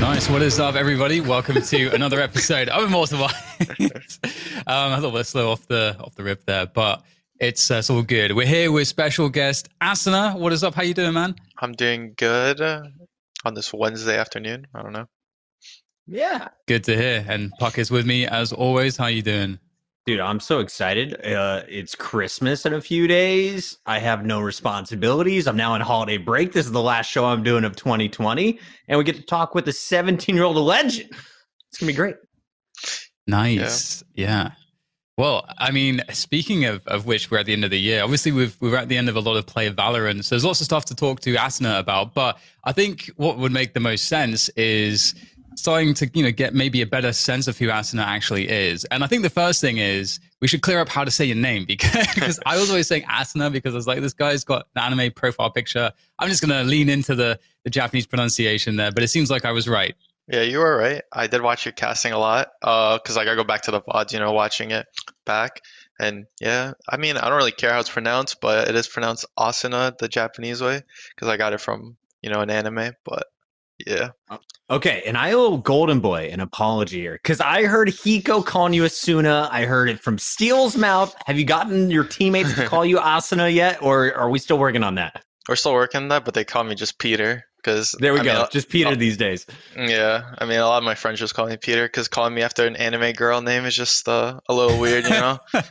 Nice. What is up, everybody? Welcome to another episode of Immortal Minds. um, I thought we are slow off the off the rip there, but it's, uh, it's all good. We're here with special guest Asuna. What is up? How you doing, man? I'm doing good uh, on this Wednesday afternoon. I don't know. Yeah. Good to hear. And Puck is with me as always. How you doing? Dude, I'm so excited. Uh, it's Christmas in a few days. I have no responsibilities. I'm now on holiday break. This is the last show I'm doing of 2020. And we get to talk with a 17 year old legend. It's going to be great. Nice. Yeah. yeah. Well, I mean, speaking of, of which, we're at the end of the year. Obviously, we've, we're at the end of a lot of play of Valorant. So there's lots of stuff to talk to Asuna about. But I think what would make the most sense is starting to you know get maybe a better sense of who Asuna actually is. And I think the first thing is we should clear up how to say your name because I was always saying Asuna because I was like, this guy's got an anime profile picture. I'm just gonna lean into the the Japanese pronunciation there, but it seems like I was right. Yeah, you were right. I did watch your casting a lot because uh, I gotta go back to the VODs, you know, watching it back. And yeah, I mean, I don't really care how it's pronounced, but it is pronounced Asuna the Japanese way because I got it from you know an anime. But yeah. Okay, and I owe Golden Boy an apology here because I heard Hiko calling you Asuna. I heard it from Steel's mouth. Have you gotten your teammates to call you Asuna yet, or are we still working on that? We're still working on that, but they call me just Peter because there we I go, mean, just Peter these days. Yeah, I mean, a lot of my friends just call me Peter because calling me after an anime girl name is just uh, a little weird, you know.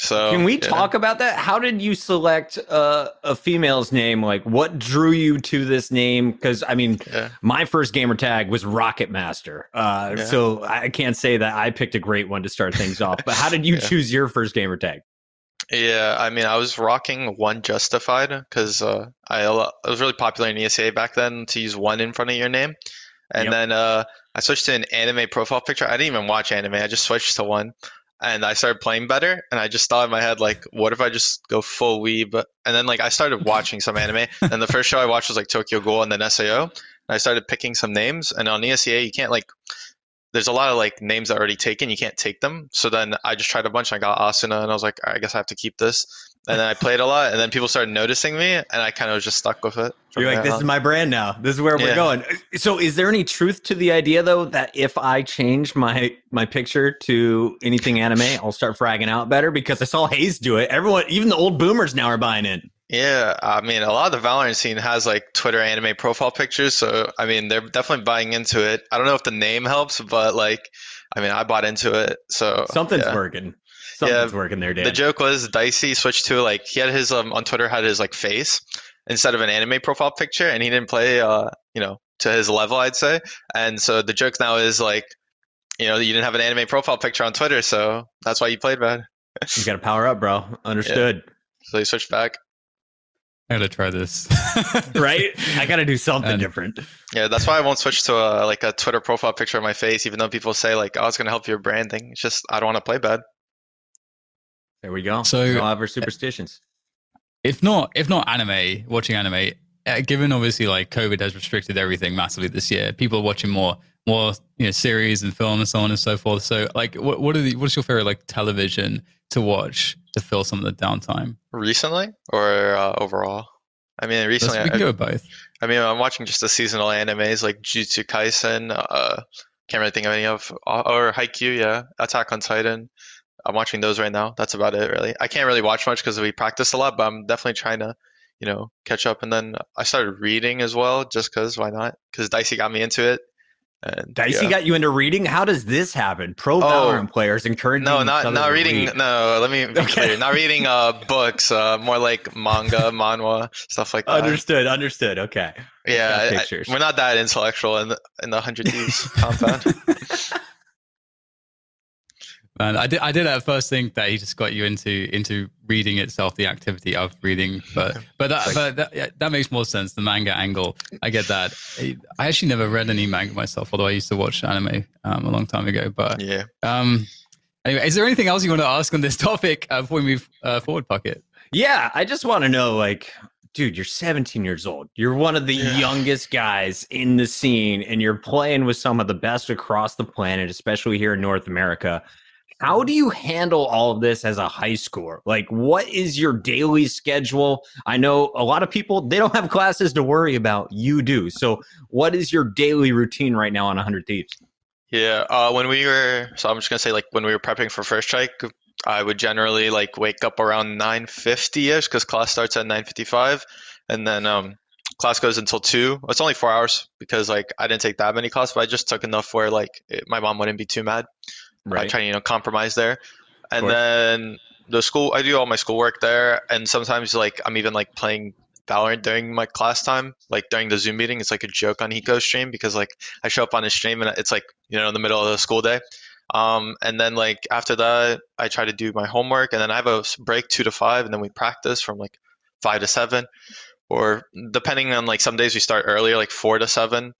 So can we yeah. talk about that? How did you select uh, a female's name? Like, what drew you to this name? Because I mean, yeah. my first gamer tag was Rocket Master, uh, yeah. so I can't say that I picked a great one to start things off. But how did you choose your first gamer tag? Yeah, I mean, I was rocking one Justified because uh, I, I was really popular in ESEA back then to use one in front of your name, and yep. then uh, I switched to an anime profile picture. I didn't even watch anime; I just switched to one and I started playing better. And I just thought in my head, like, what if I just go full weeb? And then like I started watching some anime. And the first show I watched was like Tokyo Ghoul and then SAO. And I started picking some names. And on ESEA, you can't like. There's a lot of like names that are already taken. You can't take them. So then I just tried a bunch. I got Asuna, and I was like, I guess I have to keep this. And then I played a lot, and then people started noticing me, and I kind of was just stuck with it. You're like, this on. is my brand now. This is where we're going. So, is there any truth to the idea though that if I change my my picture to anything anime, I'll start fragging out better? Because I saw Hayes do it. Everyone, even the old boomers now are buying in. Yeah, I mean, a lot of the Valorant scene has like Twitter anime profile pictures, so I mean, they're definitely buying into it. I don't know if the name helps, but like, I mean, I bought into it, so something's yeah. working. Something's yeah, working there, Dan. The joke was Dicey switched to like he had his um on Twitter had his like face instead of an anime profile picture, and he didn't play uh you know to his level, I'd say. And so the joke now is like, you know, you didn't have an anime profile picture on Twitter, so that's why you played bad. you got to power up, bro. Understood. Yeah. So he switched back. I gotta try this. right? I gotta do something and, different. Yeah, that's why I won't switch to a like a Twitter profile picture of my face, even though people say like, "Oh, it's gonna help your branding." It's just I don't want to play bad. There we go. So we all have our superstitions. If not, if not anime, watching anime, uh, given obviously like COVID has restricted everything massively this year, people are watching more more you know series and film and so on and so forth. So like, what what are the what's your favorite like television to watch to fill some of the downtime? Recently or uh, overall? I mean, recently we can I, go both. I mean, I'm watching just the seasonal animes like Jujutsu Kaisen. Uh, can't really think of any of or Haikyuu. Yeah, Attack on Titan. I'm watching those right now. That's about it, really. I can't really watch much because we practice a lot, but I'm definitely trying to, you know, catch up. And then I started reading as well, just because why not? Because Dicey got me into it. And, Dicey yeah. got you into reading. How does this happen? Pro oh, Valorant players encouraging no, not not reading. Read. No, let me be okay. clear. Not reading uh books. Uh, more like manga, manhwa, stuff like that. Understood. Understood. Okay. Yeah, I, we're not that intellectual in the in the hundred thieves compound. Man, I did. I did at first think that he just got you into into reading itself, the activity of reading. But but that but that, yeah, that makes more sense. The manga angle, I get that. I actually never read any manga myself, although I used to watch anime um, a long time ago. But yeah. Um. Anyway, is there anything else you want to ask on this topic uh, before we move uh, forward, Pocket? Yeah, I just want to know, like, dude, you're 17 years old. You're one of the yeah. youngest guys in the scene, and you're playing with some of the best across the planet, especially here in North America. How do you handle all of this as a high schooler? Like, what is your daily schedule? I know a lot of people, they don't have classes to worry about. You do. So, what is your daily routine right now on 100 Thieves? Yeah, uh, when we were, so I'm just gonna say, like when we were prepping for first strike, I would generally like wake up around 9:50 ish because class starts at 9:55, and then um, class goes until two. It's only four hours because like I didn't take that many classes, but I just took enough where like it, my mom wouldn't be too mad right. I try to you know compromise there, and then the school I do all my schoolwork there, and sometimes like I'm even like playing Valorant during my class time, like during the Zoom meeting. It's like a joke on Hiko's stream because like I show up on his stream and it's like you know in the middle of the school day. Um, and then like after that, I try to do my homework, and then I have a break two to five, and then we practice from like five to seven, or depending on like some days we start earlier, like four to seven,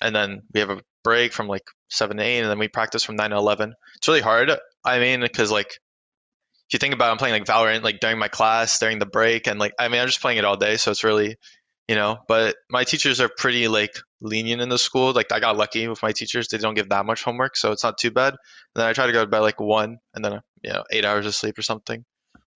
and then we have a break from like seven to eight, and then we practice from nine to eleven. It's really hard. I mean, because like if you think about, it, I'm playing like Valorant like during my class, during the break, and like I mean, I'm just playing it all day, so it's really, you know. But my teachers are pretty like lenient in the school. Like I got lucky with my teachers; they don't give that much homework, so it's not too bad. And then I try to go to bed like one, and then you know eight hours of sleep or something.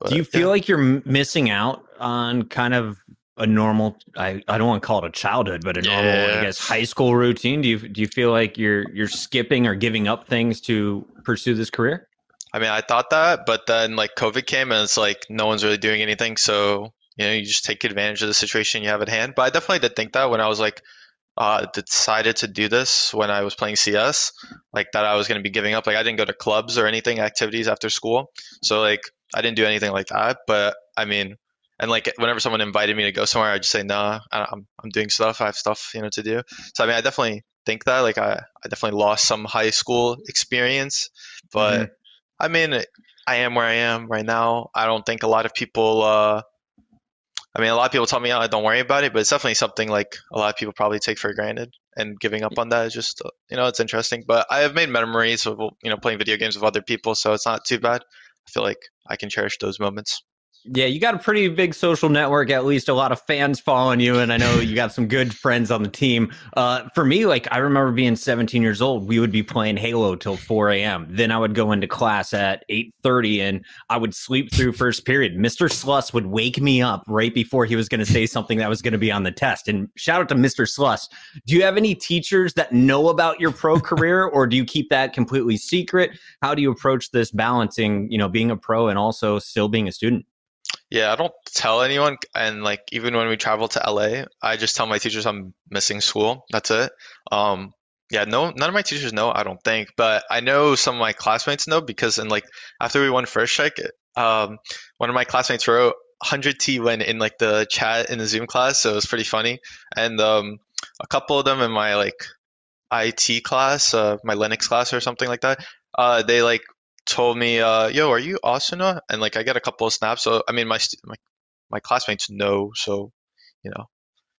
But, Do you feel yeah. like you're missing out on kind of a normal I, I don't want to call it a childhood, but a normal, yeah. I guess, high school routine? Do you do you feel like you're you're skipping or giving up things to pursue this career? I mean, I thought that, but then like COVID came and it's like no one's really doing anything, so you know, you just take advantage of the situation you have at hand. But I definitely did think that when I was like uh, decided to do this when I was playing CS, like that I was going to be giving up. Like I didn't go to clubs or anything, activities after school, so like I didn't do anything like that. But I mean, and like whenever someone invited me to go somewhere, I just say nah. I'm I'm doing stuff. I have stuff you know to do. So I mean, I definitely think that like I I definitely lost some high school experience, but mm-hmm. I mean I am where I am right now. I don't think a lot of people. uh I mean, a lot of people tell me, "Oh, don't worry about it," but it's definitely something like a lot of people probably take for granted. And giving up on that is just, uh, you know, it's interesting. But I have made memories of, you know, playing video games with other people, so it's not too bad. I feel like I can cherish those moments. Yeah, you got a pretty big social network, at least a lot of fans following you. And I know you got some good friends on the team. Uh, for me, like I remember being 17 years old, we would be playing Halo till 4 a.m. Then I would go into class at 8:30 and I would sleep through first period. Mr. Sluss would wake me up right before he was going to say something that was going to be on the test. And shout out to Mr. Sluss. Do you have any teachers that know about your pro career or do you keep that completely secret? How do you approach this balancing, you know, being a pro and also still being a student? Yeah, I don't tell anyone. And like, even when we travel to LA, I just tell my teachers I'm missing school. That's it. Um, yeah, no, none of my teachers know. I don't think, but I know some of my classmates know because in like after we won first strike, um, one of my classmates wrote 100T when in like the chat in the Zoom class, so it was pretty funny. And um, a couple of them in my like IT class, uh, my Linux class or something like that, uh, they like told me, uh, "Yo, are you Asuna?" And like I get a couple of snaps. So I mean, my my my classmates know, so you know,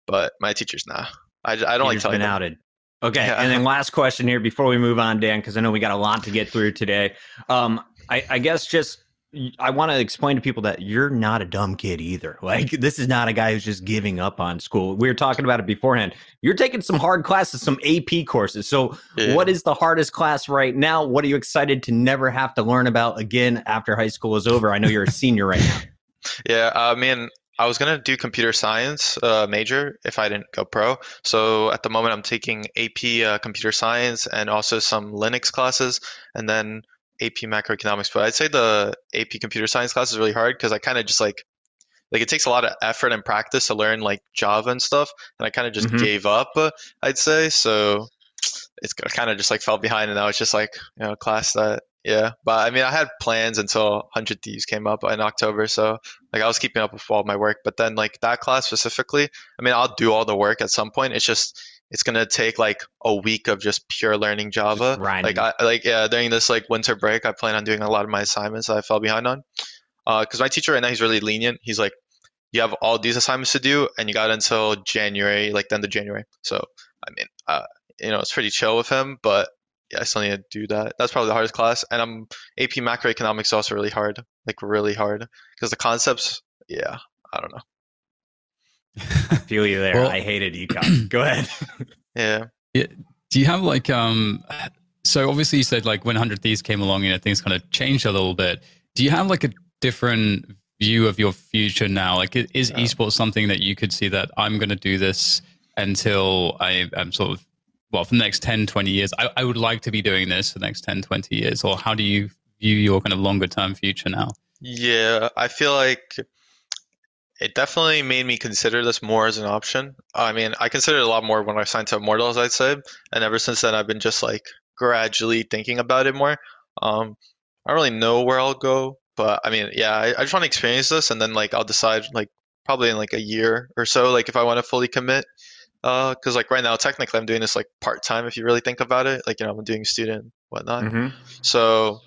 but my teachers nah. I, I don't like telling been them. outed. Okay, yeah. and then last question here before we move on, Dan, because I know we got a lot to get through today. Um, I, I guess just I want to explain to people that you're not a dumb kid either. Like this is not a guy who's just giving up on school. We were talking about it beforehand. You're taking some hard classes, some AP courses. So, yeah. what is the hardest class right now? What are you excited to never have to learn about again after high school is over? I know you're a senior right now. Yeah, I mean, I was gonna do computer science uh, major if I didn't go pro. So at the moment, I'm taking AP uh, computer science and also some Linux classes, and then AP macroeconomics, but I'd say the AP computer science class is really hard because I kind of just like like it takes a lot of effort and practice to learn like Java and stuff, and I kind of just mm-hmm. gave up. Uh, I'd say so. It's kind of just like fell behind, and now it's just like you know class that yeah. But I mean, I had plans until Hundred Thieves came up in October, so like I was keeping up with all my work. But then like that class specifically, I mean, I'll do all the work at some point. It's just it's gonna take like a week of just pure learning Java. Like I like yeah, during this like winter break, I plan on doing a lot of my assignments that I fell behind on. Because uh, my teacher right now, he's really lenient. He's like, you have all these assignments to do, and you got until January, like the end of January. So I mean, uh, you know, it's pretty chill with him, but yeah, I still need to do that. That's probably the hardest class, and I'm AP macroeconomics is also really hard, like really hard, because the concepts. Yeah, I don't know. I feel you there. Well, I hated econ. Go ahead. yeah. yeah. Do you have like um? So obviously you said like when Hundred Thieves came along, you know things kind of changed a little bit. Do you have like a different view of your future now? Like, is yeah. esports something that you could see that I'm going to do this until I am sort of well for the next 10, 20 years? I, I would like to be doing this for the next 10, 20 years. Or how do you view your kind of longer term future now? Yeah, I feel like it definitely made me consider this more as an option. I mean, I considered it a lot more when I signed to Immortals, I'd say, and ever since then, I've been just like gradually thinking about it more. Um, I don't really know where I'll go, but I mean, yeah, I, I just want to experience this, and then like I'll decide like probably in like a year or so, like if I want to fully commit. Because uh, like right now, technically, I'm doing this like part time. If you really think about it, like you know, I'm doing student whatnot. Mm-hmm. So,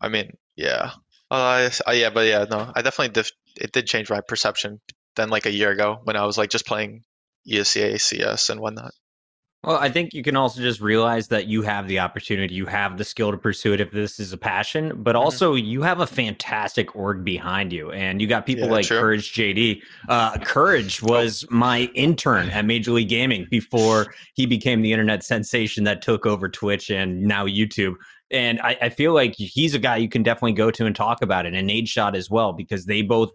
I mean, yeah, uh, I, yeah, but yeah, no, I definitely dif- it did change my perception than like a year ago when I was like just playing ESEA, CS, and whatnot. Well, I think you can also just realize that you have the opportunity, you have the skill to pursue it if this is a passion, but mm-hmm. also mm-hmm. you have a fantastic org behind you. And you got people yeah, like true. Courage JD. Uh, Courage oh. was oh. my intern at Major League Gaming before he became the internet sensation that took over Twitch and now YouTube. And I, I, feel like he's a guy you can definitely go to and talk about it. And Nadeshot as well, because they both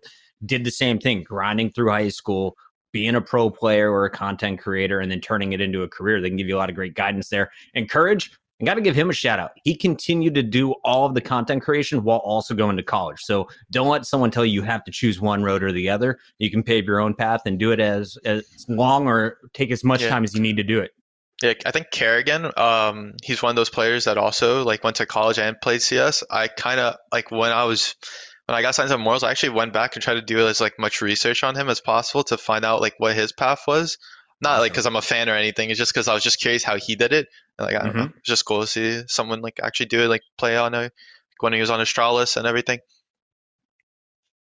did the same thing, grinding through high school, being a pro player or a content creator, and then turning it into a career. They can give you a lot of great guidance there. And courage, I got to give him a shout out. He continued to do all of the content creation while also going to college. So don't let someone tell you you have to choose one road or the other. You can pave your own path and do it as as long or take as much yeah. time as you need to do it. Yeah, I think Karrigan, um, he's one of those players that also like went to college and played CS. I kind of like when I was when I got signed to Morals, I actually went back and tried to do as like much research on him as possible to find out like what his path was. Not awesome. like because I'm a fan or anything. It's just because I was just curious how he did it. And, like I don't mm-hmm. know, it's just cool to see someone like actually do it, like play on a when he was on Astralis and everything.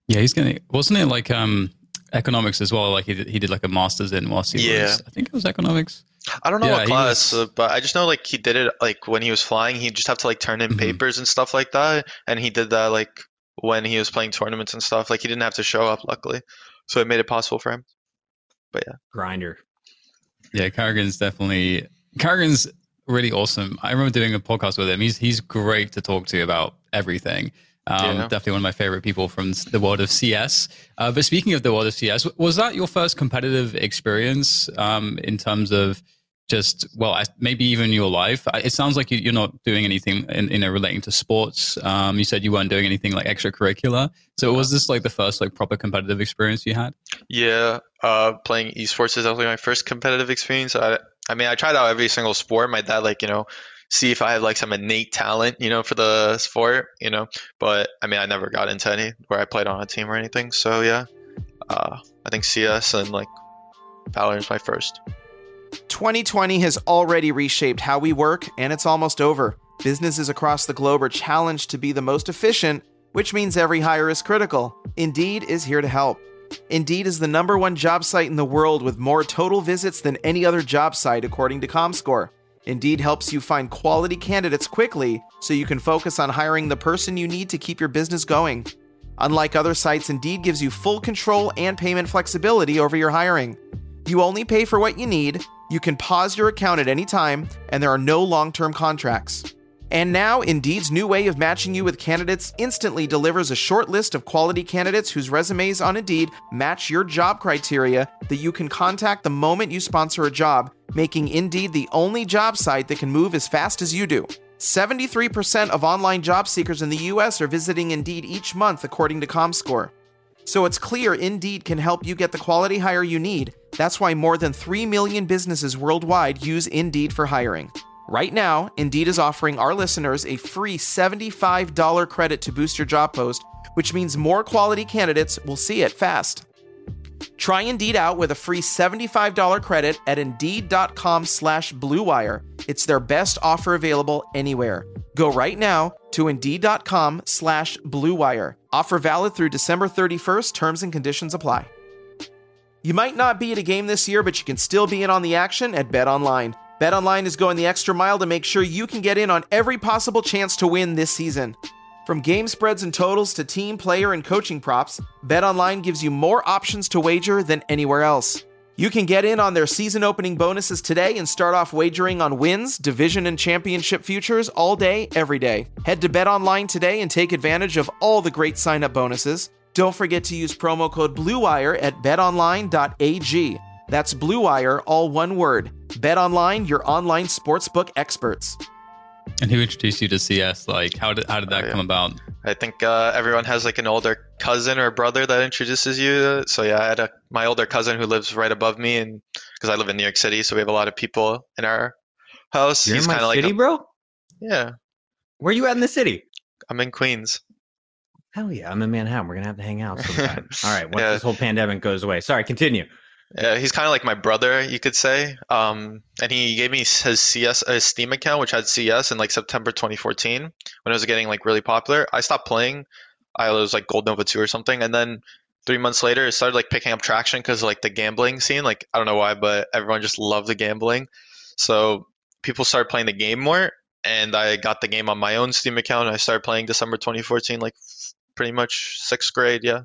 Yeah, he's gonna. Wasn't it like um economics as well? Like he did, he did like a master's in whilst he yeah. was. I think it was economics. I don't know yeah, what class, was... uh, but I just know like he did it like when he was flying. He just have to like turn in mm-hmm. papers and stuff like that, and he did that like when he was playing tournaments and stuff. Like he didn't have to show up, luckily, so it made it possible for him. But yeah, grinder. Yeah, Karrigan's definitely Karrigan's really awesome. I remember doing a podcast with him. He's he's great to talk to about everything. Um, yeah. Definitely one of my favorite people from the world of CS. Uh, but speaking of the world of CS, was that your first competitive experience um, in terms of just well maybe even your life. It sounds like you, are not doing anything in, in relating to sports. Um, you said you weren't doing anything like extracurricular. So was this like the first like proper competitive experience you had? Yeah uh, playing esports is definitely my first competitive experience. I, I mean i tried out every single sport. My dad like you know see if i have like some innate talent you know for the sport you know but i mean i never got into any where i played on a team or anything. So yeah uh, i think cs and like valorant is my first 2020 has already reshaped how we work, and it's almost over. Businesses across the globe are challenged to be the most efficient, which means every hire is critical. Indeed is here to help. Indeed is the number one job site in the world with more total visits than any other job site, according to ComScore. Indeed helps you find quality candidates quickly so you can focus on hiring the person you need to keep your business going. Unlike other sites, Indeed gives you full control and payment flexibility over your hiring. You only pay for what you need you can pause your account at any time, and there are no long term contracts. And now, Indeed's new way of matching you with candidates instantly delivers a short list of quality candidates whose resumes on Indeed match your job criteria that you can contact the moment you sponsor a job, making Indeed the only job site that can move as fast as you do. 73% of online job seekers in the US are visiting Indeed each month, according to ComScore. So it's clear Indeed can help you get the quality hire you need. That's why more than 3 million businesses worldwide use Indeed for hiring. Right now, Indeed is offering our listeners a free $75 credit to boost your job post, which means more quality candidates will see it fast. Try Indeed out with a free $75 credit at Indeed.com slash BlueWire. It's their best offer available anywhere. Go right now to Indeed.com slash BlueWire. Offer valid through December 31st. Terms and conditions apply. You might not be at a game this year, but you can still be in on the action at BetOnline. BetOnline is going the extra mile to make sure you can get in on every possible chance to win this season. From game spreads and totals to team, player, and coaching props, BetOnline gives you more options to wager than anywhere else. You can get in on their season opening bonuses today and start off wagering on wins, division, and championship futures all day, every day. Head to BetOnline today and take advantage of all the great sign up bonuses. Don't forget to use promo code BLUEWIRE at betonline.ag. That's BLUEWIRE, all one word. BetOnline, your online sportsbook experts. And who introduced you to CS? Like, how did how did that oh, yeah. come about? I think uh, everyone has like an older cousin or brother that introduces you. So yeah, I had a, my older cousin who lives right above me, and because I live in New York City, so we have a lot of people in our house. You're He's kind of like city, a, bro. Yeah. Where you at in the city? I'm in Queens. Hell yeah, I'm in Manhattan. We're gonna have to hang out sometime. All right, once yeah. this whole pandemic goes away. Sorry, continue. Yeah, he's kind of like my brother, you could say. Um, and he gave me his CS, his Steam account, which had CS in like September 2014 when it was getting like really popular. I stopped playing. I was like Gold Nova 2 or something, and then three months later, it started like picking up traction because like the gambling scene. Like I don't know why, but everyone just loved the gambling. So people started playing the game more, and I got the game on my own Steam account. And I started playing December 2014, like pretty much sixth grade. Yeah.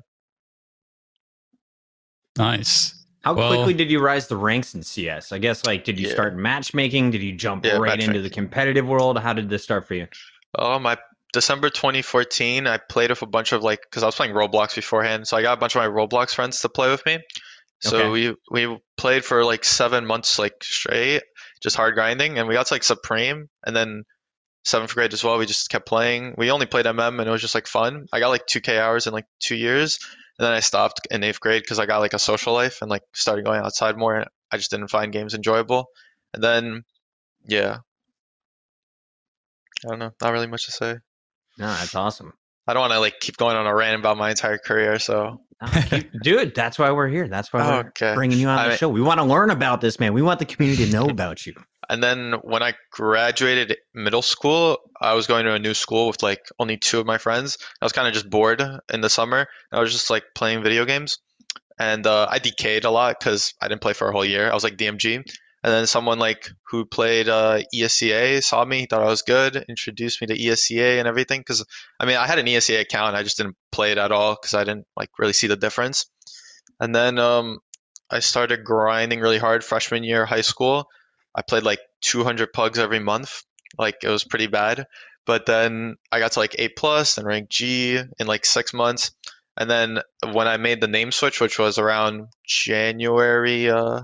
Nice. How well, quickly did you rise the ranks in CS? I guess like did you yeah. start matchmaking? Did you jump yeah, right into the competitive world? How did this start for you? Oh, my December 2014, I played with a bunch of like because I was playing Roblox beforehand, so I got a bunch of my Roblox friends to play with me. So okay. we we played for like seven months like straight, just hard grinding, and we got to like Supreme, and then seventh grade as well. We just kept playing. We only played MM, and it was just like fun. I got like 2K hours in like two years, and then I stopped in eighth grade because I got like a social life and like started going outside more. And I just didn't find games enjoyable. And then, yeah, I don't know. Not really much to say. No, that's awesome. I don't want to like keep going on a rant about my entire career. So dude. That's why we're here. That's why we're okay. bringing you on the mean, show. We want to learn about this, man. We want the community to know about you. And then when I graduated middle school, I was going to a new school with like only two of my friends. I was kind of just bored in the summer. I was just like playing video games. And uh, I decayed a lot because I didn't play for a whole year. I was like DMG. And then someone like who played uh, ESEA saw me, thought I was good, introduced me to ESEA and everything. Because I mean, I had an ESEA account, I just didn't play it at all because I didn't like really see the difference. And then um, I started grinding really hard freshman year high school. I played like 200 pugs every month. Like it was pretty bad. But then I got to like A plus and rank G in like six months. And then when I made the name switch, which was around January uh,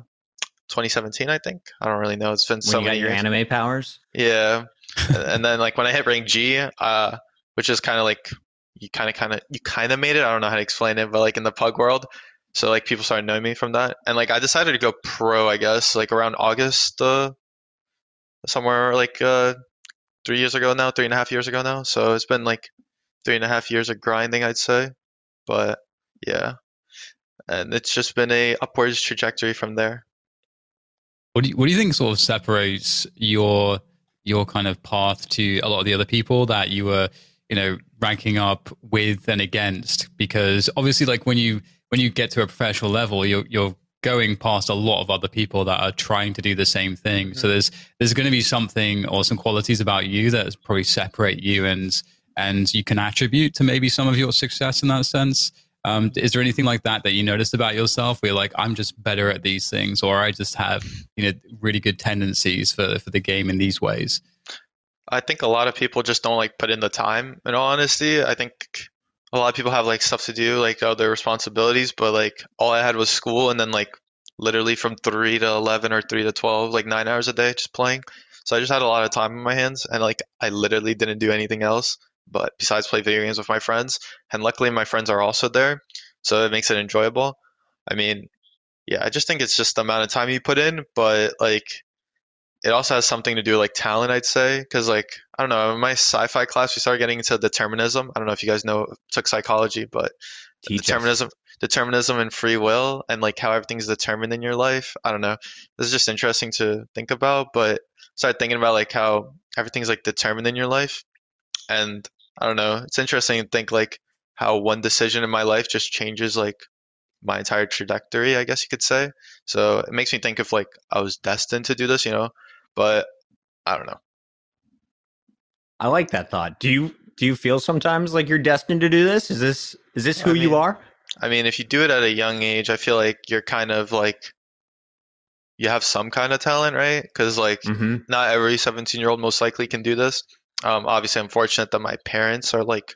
2017, I think. I don't really know. It's been when so you many got your years. anime powers. Yeah. and then like when I hit rank G, uh, which is kind of like you kind of kind of you kind of made it. I don't know how to explain it, but like in the pug world, so like people started knowing me from that, and like I decided to go pro. I guess like around August, uh, somewhere like uh, three years ago now, three and a half years ago now. So it's been like three and a half years of grinding, I'd say. But yeah, and it's just been a upwards trajectory from there. What do you, what do you think sort of separates your your kind of path to a lot of the other people that you were you know ranking up with and against? Because obviously, like when you when you get to a professional level, you're you're going past a lot of other people that are trying to do the same thing. Mm-hmm. So there's there's going to be something or some qualities about you that probably separate you and and you can attribute to maybe some of your success in that sense. Um, is there anything like that that you noticed about yourself where you're like, I'm just better at these things, or I just have you know really good tendencies for for the game in these ways? I think a lot of people just don't like put in the time. In all honesty, I think a lot of people have like stuff to do, like other responsibilities, but like all I had was school, and then like literally from three to eleven or three to twelve, like nine hours a day, just playing. So I just had a lot of time in my hands, and like I literally didn't do anything else but besides play video games with my friends. And luckily, my friends are also there, so it makes it enjoyable. I mean, yeah, I just think it's just the amount of time you put in, but like it also has something to do with like talent, I'd say, because like I don't know, in my sci-fi class we started getting into determinism. I don't know if you guys know took psychology, but Teach determinism, us. determinism, and free will, and like how everything's determined in your life. I don't know. This is just interesting to think about, but start thinking about like how everything's like determined in your life, and I don't know. It's interesting to think like how one decision in my life just changes like my entire trajectory, I guess you could say. So it makes me think if like I was destined to do this, you know, but I don't know. I like that thought. Do you do you feel sometimes like you're destined to do this? Is this is this who I mean, you are? I mean, if you do it at a young age, I feel like you're kind of like you have some kind of talent, right? Because like mm-hmm. not every 17 year old most likely can do this. Um, obviously, I'm fortunate that my parents are like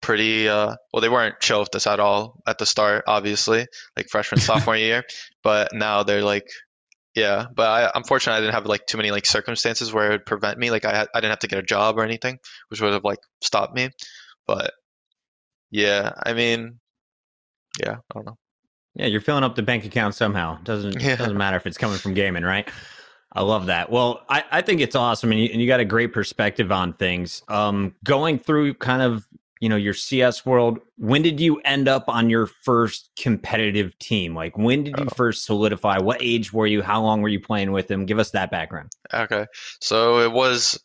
pretty. Uh, well, they weren't chill with this at all at the start, obviously, like freshman sophomore year. But now they're like, yeah. But I, I'm fortunate I didn't have like too many like circumstances where it would prevent me. Like I had, I didn't have to get a job or anything, which would have like stopped me. But yeah, I mean, yeah, I don't know. Yeah, you're filling up the bank account somehow. Doesn't yeah. doesn't matter if it's coming from gaming, right? I love that. Well, I, I think it's awesome, and you, and you got a great perspective on things. Um, going through kind of you know your CS world, when did you end up on your first competitive team? Like, when did you oh. first solidify? What age were you? How long were you playing with them? Give us that background. Okay, so it was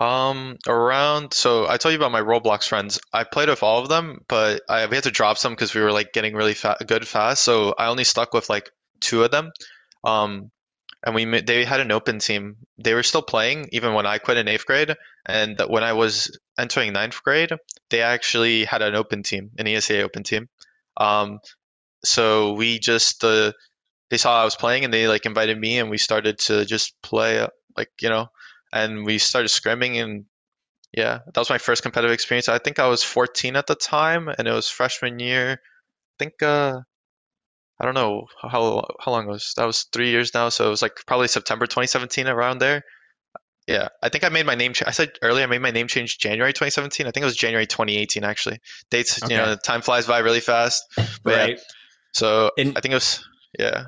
um around. So I told you about my Roblox friends. I played with all of them, but I we had to drop some because we were like getting really fa- good fast. So I only stuck with like two of them. Um, and we they had an open team. They were still playing even when I quit in eighth grade, and when I was entering ninth grade, they actually had an open team, an ESEA open team. Um, so we just uh, they saw I was playing and they like invited me, and we started to just play, like you know, and we started scrimming and yeah, that was my first competitive experience. I think I was 14 at the time, and it was freshman year. I think uh, I don't know how how long was that was three years now, so it was like probably September 2017 around there. Yeah, I think I made my name. Ch- I said earlier I made my name change January 2017. I think it was January 2018 actually. Dates, okay. you know, time flies by really fast. But right. Yeah, so and I think it was yeah.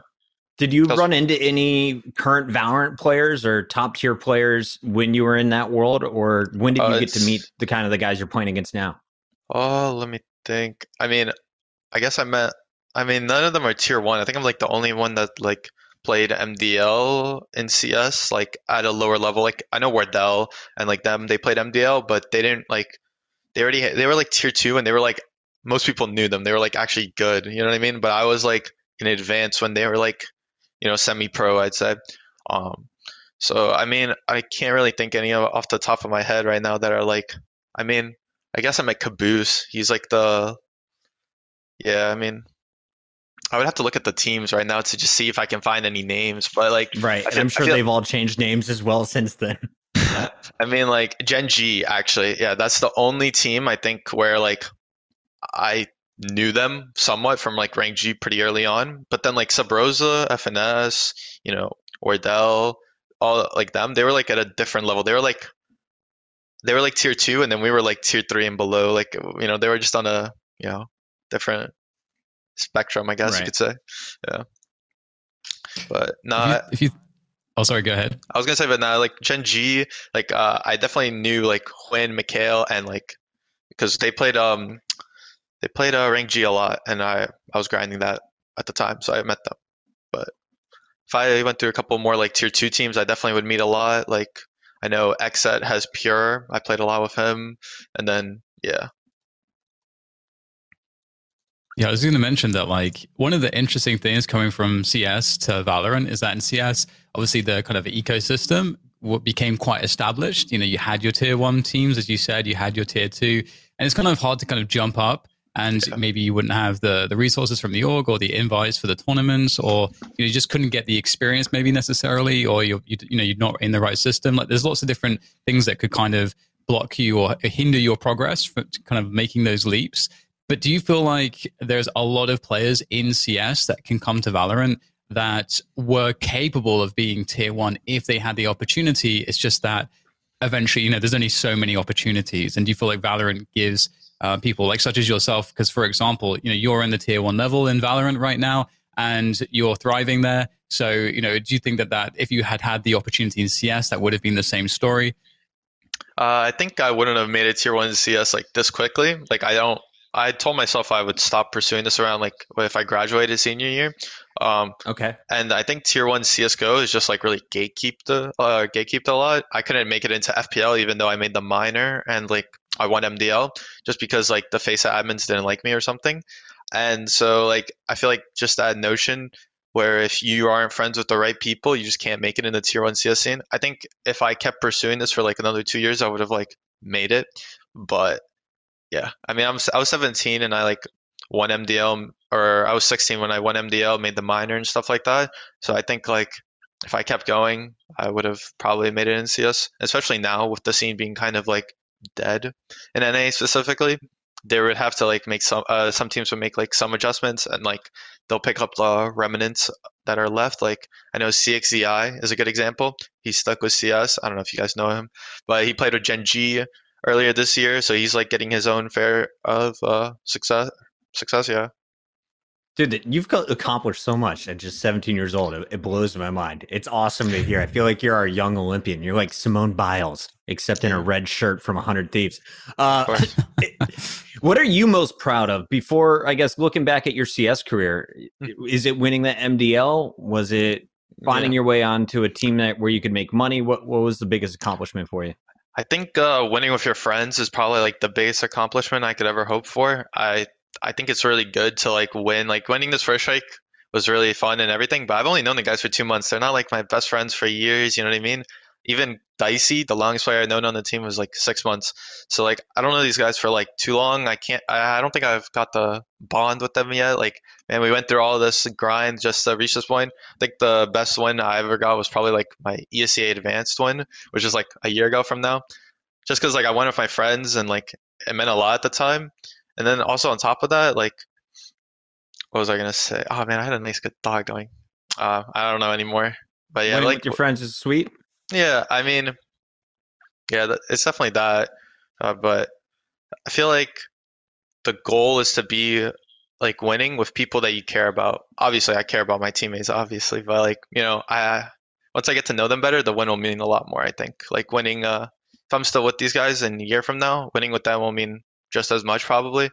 Did you was, run into any current Valorant players or top tier players when you were in that world, or when did uh, you get to meet the kind of the guys you're playing against now? Oh, let me think. I mean, I guess I met I mean, none of them are tier one. I think I'm like the only one that like played MDL in CS like at a lower level. Like I know Wardell and like them, they played MDL, but they didn't like they already they were like tier two and they were like most people knew them. They were like actually good. You know what I mean? But I was like in advance when they were like you know semi pro. I'd say. Um, so I mean, I can't really think any of, off the top of my head right now that are like. I mean, I guess I'm at Caboose. He's like the. Yeah, I mean, I would have to look at the teams right now to just see if I can find any names. But like, right, and I'm sure they've all changed names as well since then. I mean, like Gen G, actually, yeah, that's the only team I think where like I knew them somewhat from like rank G pretty early on. But then like Subroza, FNS, you know, Wardell, all like them, they were like at a different level. They were like they were like tier two, and then we were like tier three and below. Like you know, they were just on a you know different spectrum, I guess right. you could say. Yeah. But no, if you, if you, oh sorry, go ahead. I was gonna say, but now like Gen G, like uh, I definitely knew like Quinn, Mikhail, and like because they played um they played uh, rank G a lot, and I I was grinding that at the time, so I met them. But if I went through a couple more like tier two teams, I definitely would meet a lot. Like I know Xset has Pure. I played a lot with him, and then yeah. Yeah, I was going to mention that like one of the interesting things coming from CS to Valorant is that in CS, obviously the kind of ecosystem what became quite established. You know, you had your tier one teams, as you said, you had your tier two, and it's kind of hard to kind of jump up and yeah. maybe you wouldn't have the the resources from the org or the invites for the tournaments or you, know, you just couldn't get the experience maybe necessarily or you're you, you know you're not in the right system like there's lots of different things that could kind of block you or hinder your progress from kind of making those leaps but do you feel like there's a lot of players in cs that can come to valorant that were capable of being tier one if they had the opportunity? It's just that eventually you know there's only so many opportunities. And do you feel like valorant gives uh, people like such as yourself because for example you know you're in the tier one level in valorant right now and you're thriving there. So you know do you think that that if you had had the opportunity in cs that would have been the same story? Uh, i think i wouldn't have made it tier one cs like this quickly. Like i don't i told myself i would stop pursuing this around like if i graduated senior year um, okay. And I think tier one CS:GO is just like really gatekeep the uh, gatekeeped a lot. I couldn't make it into FPL even though I made the minor and like I won MDL just because like the FACEIT admins didn't like me or something. And so like I feel like just that notion where if you aren't friends with the right people, you just can't make it in the tier one CS scene. I think if I kept pursuing this for like another two years, I would have like made it. But yeah, I mean, I'm I was 17 and I like won MDL, or I was 16 when I won MDL, made the minor and stuff like that. So I think like if I kept going, I would have probably made it in CS, especially now with the scene being kind of like dead in NA specifically. They would have to like make some uh, some teams would make like some adjustments and like they'll pick up the remnants that are left. Like I know CXZI is a good example. He's stuck with CS. I don't know if you guys know him, but he played with Gen G earlier this year, so he's like getting his own fair of uh, success success, yeah. Dude, you've accomplished so much at just 17 years old. It, blows my mind. It's awesome to hear. I feel like you're our young Olympian. You're like Simone Biles, except in a red shirt from 100 Thieves. Uh, what are you most proud of before, I guess, looking back at your CS career? Hmm. Is it winning the MDL? Was it finding yeah. your way onto a team that where you could make money? What, what was the biggest accomplishment for you? I think uh, winning with your friends is probably like the biggest accomplishment I could ever hope for. I I think it's really good to like win. Like winning this first strike was really fun and everything, but I've only known the guys for two months. They're not like my best friends for years. You know what I mean? Even Dicey, the longest player I've known on the team was like six months. So like I don't know these guys for like too long. I can't. I, I don't think I've got the bond with them yet. Like man, we went through all this grind just to reach this point. I think the best win I ever got was probably like my ESEA advanced win, which is like a year ago from now. Just because like I went with my friends and like it meant a lot at the time. And then also on top of that, like, what was I gonna say? Oh man, I had a nice good thought going. Uh, I don't know anymore. But yeah, like your friends is sweet. Yeah, I mean, yeah, it's definitely that. Uh, but I feel like the goal is to be like winning with people that you care about. Obviously, I care about my teammates, obviously, but like you know, I once I get to know them better, the win will mean a lot more. I think like winning. Uh, if I'm still with these guys in a year from now, winning with them will mean just as much probably.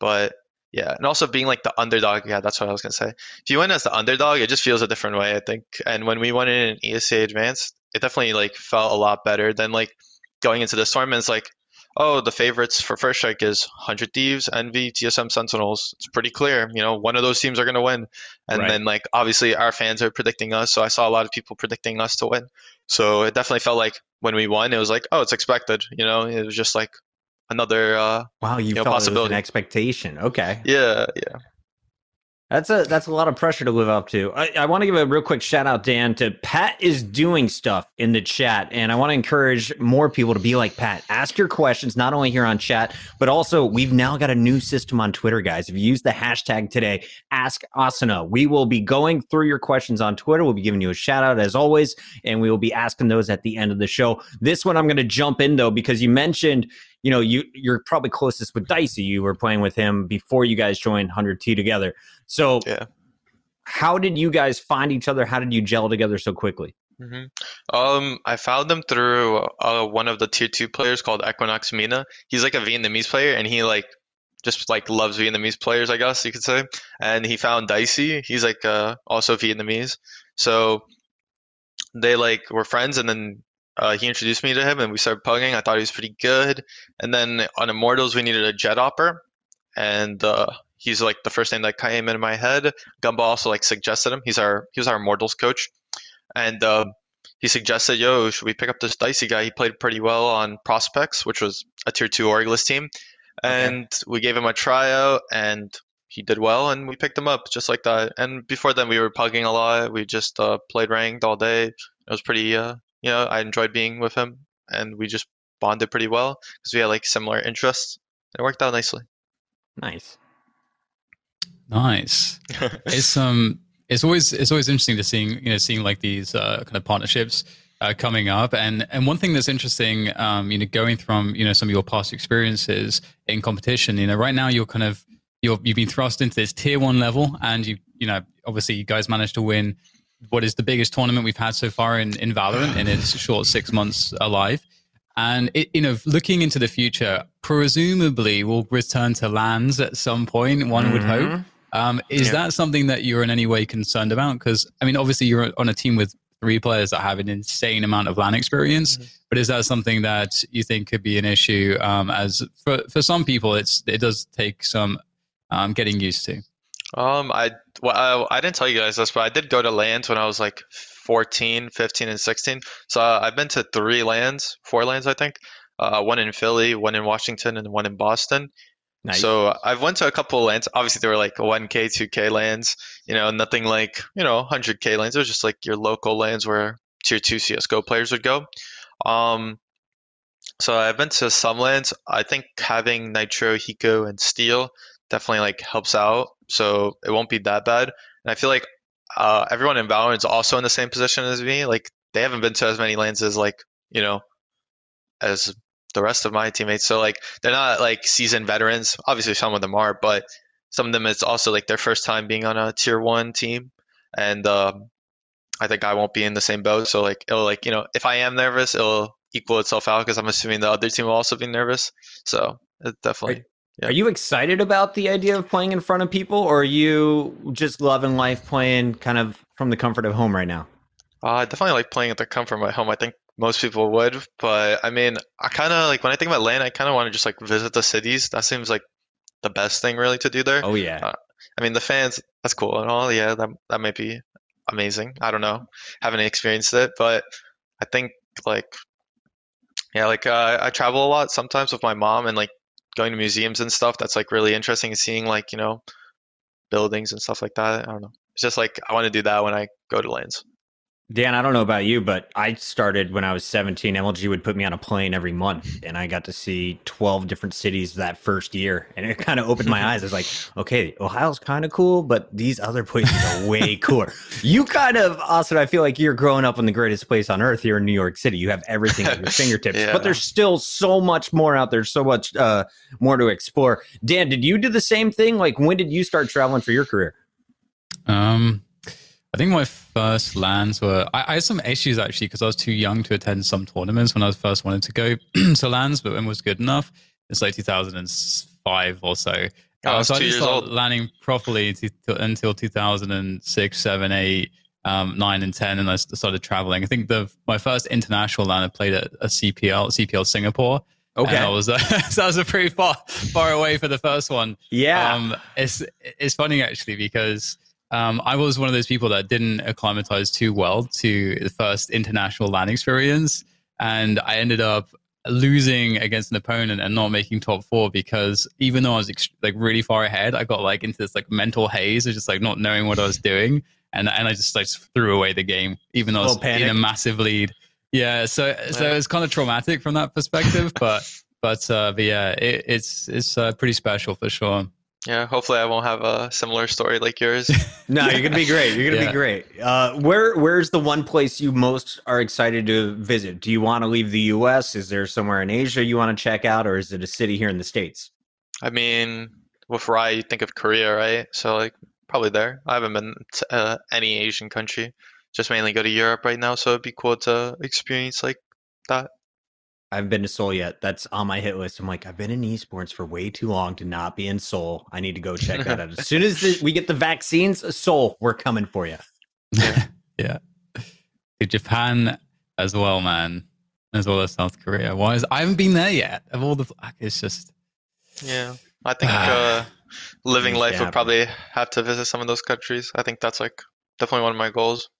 But yeah, and also being like the underdog. Yeah, that's what I was gonna say. If you win as the underdog, it just feels a different way, I think. And when we went in an ESEA Advanced, it definitely like felt a lot better than like going into this tournament. It's like, oh, the favorites for First Strike is 100 Thieves, Envy, TSM Sentinels. It's pretty clear. You know, one of those teams are going to win. And right. then, like, obviously, our fans are predicting us. So I saw a lot of people predicting us to win. So it definitely felt like when we won, it was like, oh, it's expected. You know, it was just like another uh, wow, you, you know, possibility. an expectation. Okay. Yeah, yeah. That's a that's a lot of pressure to live up to. I, I want to give a real quick shout out, Dan, to Pat is doing stuff in the chat, and I want to encourage more people to be like Pat. Ask your questions not only here on chat, but also we've now got a new system on Twitter, guys. If you use the hashtag today, Ask Asuna, we will be going through your questions on Twitter. We'll be giving you a shout out as always, and we will be asking those at the end of the show. This one I'm going to jump in though because you mentioned you know, you you're probably closest with Dicey. You were playing with him before you guys joined 100T together. So, yeah. how did you guys find each other? How did you gel together so quickly? Mm-hmm. Um, I found them through uh, one of the tier two players called Equinox Mina. He's like a Vietnamese player, and he like just like loves Vietnamese players, I guess you could say. And he found Dicey. He's like uh, also Vietnamese, so they like were friends. And then uh, he introduced me to him, and we started pugging. I thought he was pretty good. And then on Immortals, we needed a Jett opper, and uh, he's like the first name that came into my head. Gumba also like suggested him. He's our he was our Immortals coach, and uh, he suggested, "Yo, should we pick up this dicey guy? He played pretty well on Prospects, which was a tier two Orgless team." And okay. we gave him a tryout, and he did well, and we picked him up just like that. And before then, we were pugging a lot. We just uh, played ranked all day. It was pretty uh, you know, I enjoyed being with him, and we just bonded pretty well because we had like similar interests. It worked out nicely. Nice, nice. it's um, it's always it's always interesting to seeing you know seeing like these uh, kind of partnerships. Uh, coming up. And and one thing that's interesting, um, you know, going from you know some of your past experiences in competition, you know, right now you're kind of you're you've been thrust into this tier one level, and you you know obviously you guys managed to win what is the biggest tournament we've had so far in, in Valorant in its short six months alive. And it, you know, looking into the future, presumably we'll return to LANs at some point. One mm-hmm. would hope. Mm-hmm. Um, is yeah. that something that you're in any way concerned about? Because I mean, obviously you're on a team with three players that have an insane amount of LAN experience. Mm-hmm. But is that something that you think could be an issue? Um, as for for some people, it's it does take some um, getting used to. Um, I well, I, I, didn't tell you guys this, but I did go to LANs when I was like 14, 15, and 16. So uh, I've been to three LANs, four LANs, I think. Uh, one in Philly, one in Washington, and one in Boston. Nice. So I've went to a couple of LANs. Obviously, they were like 1K, 2K LANs. You know, nothing like you know 100K LANs. It was just like your local LANs where tier two CS:GO players would go. Um, so I've been to some LANs. I think having Nitro, Hiko, and Steel definitely like helps out so it won't be that bad. And I feel like uh, everyone in Valorant is also in the same position as me. Like they haven't been to as many LANs as like you know as the rest of my teammates. So like they're not like seasoned veterans. Obviously, some of them are, but some of them it's also like their first time being on a tier one team, and um, I think I won't be in the same boat. So like it'll like you know if I am nervous, it'll equal itself out because I'm assuming the other team will also be nervous. So it definitely. Yeah. Are you excited about the idea of playing in front of people, or are you just loving life playing kind of from the comfort of home right now? Uh, I definitely like playing at the comfort of my home. I think most people would, but I mean, I kind of like when I think about LAN, I kind of want to just like visit the cities. That seems like the best thing really to do there. Oh yeah. Uh, I mean, the fans, that's cool and all. Yeah, that that might be amazing. I don't know, haven't experienced it, but I think like yeah, like uh, I travel a lot sometimes with my mom, and like going to museums and stuff that's like really interesting and seeing like you know buildings and stuff like that i don't know. It's just like i want to do that when i go to LANs Dan, I don't know about you, but I started when I was 17. MLG would put me on a plane every month, and I got to see 12 different cities that first year. And it kind of opened my eyes. I was like, okay, Ohio's kind of cool, but these other places are way cooler. You kind of, also, I feel like you're growing up in the greatest place on earth here in New York City. You have everything at your fingertips, yeah. but there's still so much more out there, so much uh, more to explore. Dan, did you do the same thing? Like, when did you start traveling for your career? Um, I think my first LANs were. I, I had some issues actually because I was too young to attend some tournaments when I was first wanted to go to LANs, but when was good enough. It's like 2005 or so. Oh, uh, so I didn't start landing properly to, to, until 2006, 7, 8, um, 9, and 10, and I started traveling. I think the my first international LAN I played at a CPL, CPL Singapore, Okay, that was a, so that was a pretty far far away for the first one. Yeah, um, it's it's funny actually because um, I was one of those people that didn't acclimatize too well to the first international LAN experience, and I ended up losing against an opponent and not making top four because even though I was like really far ahead, I got like into this like mental haze of just like not knowing what I was doing, and and I just like threw away the game even though I was in a massive lead. Yeah, so so it's kind of traumatic from that perspective, but but uh, but yeah, it, it's it's uh, pretty special for sure. Yeah, hopefully I won't have a similar story like yours. no, you're gonna be great. You're gonna yeah. be great. Uh, where where's the one place you most are excited to visit? Do you want to leave the U.S.? Is there somewhere in Asia you want to check out, or is it a city here in the states? I mean, with Rye, you think of Korea, right? So like probably there. I haven't been to uh, any Asian country. Just mainly go to Europe right now, so it'd be cool to experience like that. I haven't been to Seoul yet. That's on my hit list. I'm like, I've been in esports for way too long to not be in Seoul. I need to go check that out. As soon as the, we get the vaccines, Seoul, we're coming for you. Yeah. yeah. To Japan as well, man, as well as South Korea. Why is I haven't been there yet? Of all the, it's just. Yeah, I think uh, living life would probably have to visit some of those countries. I think that's like definitely one of my goals.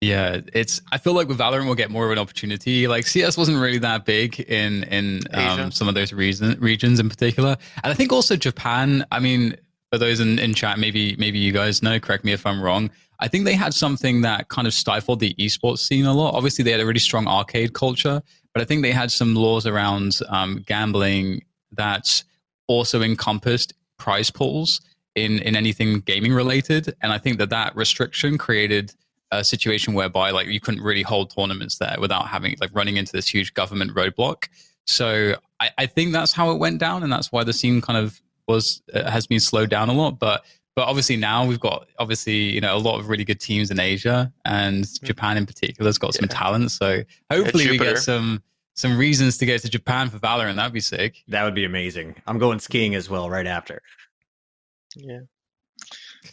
Yeah, it's. I feel like with Valorant we'll get more of an opportunity. Like CS wasn't really that big in in um, some of those reason, regions in particular, and I think also Japan. I mean, for those in, in chat, maybe maybe you guys know. Correct me if I'm wrong. I think they had something that kind of stifled the esports scene a lot. Obviously, they had a really strong arcade culture, but I think they had some laws around um, gambling that also encompassed prize pools in in anything gaming related, and I think that that restriction created a situation whereby like you couldn't really hold tournaments there without having like running into this huge government roadblock. So I, I think that's how it went down, and that's why the scene kind of was uh, has been slowed down a lot. But but obviously now we've got obviously you know a lot of really good teams in Asia and mm. Japan in particular has got some talent. So hopefully yeah, we get some some reasons to go to Japan for Valorant. That'd be sick. That would be amazing. I'm going skiing as well right after. Yeah.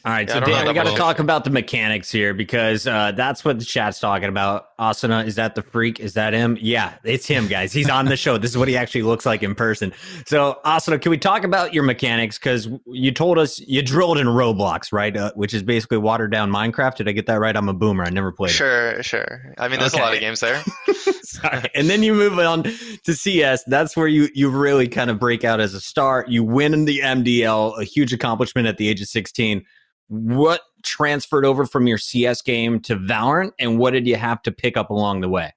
All right, yeah, so Dan, we got to talk about the mechanics here because uh, that's what the chat's talking about. Asuna, is that the freak? Is that him? Yeah, it's him, guys. He's on the show. This is what he actually looks like in person. So, Asuna, can we talk about your mechanics? Because you told us you drilled in Roblox, right? Uh, which is basically watered down Minecraft. Did I get that right? I'm a boomer. I never played. Sure, it. sure. I mean, there's okay. a lot of games there. Sorry. And then you move on to CS. That's where you you really kind of break out as a star. You win in the MDL, a huge accomplishment at the age of 16 what transferred over from your CS game to Valorant, and what did you have to pick up along the way?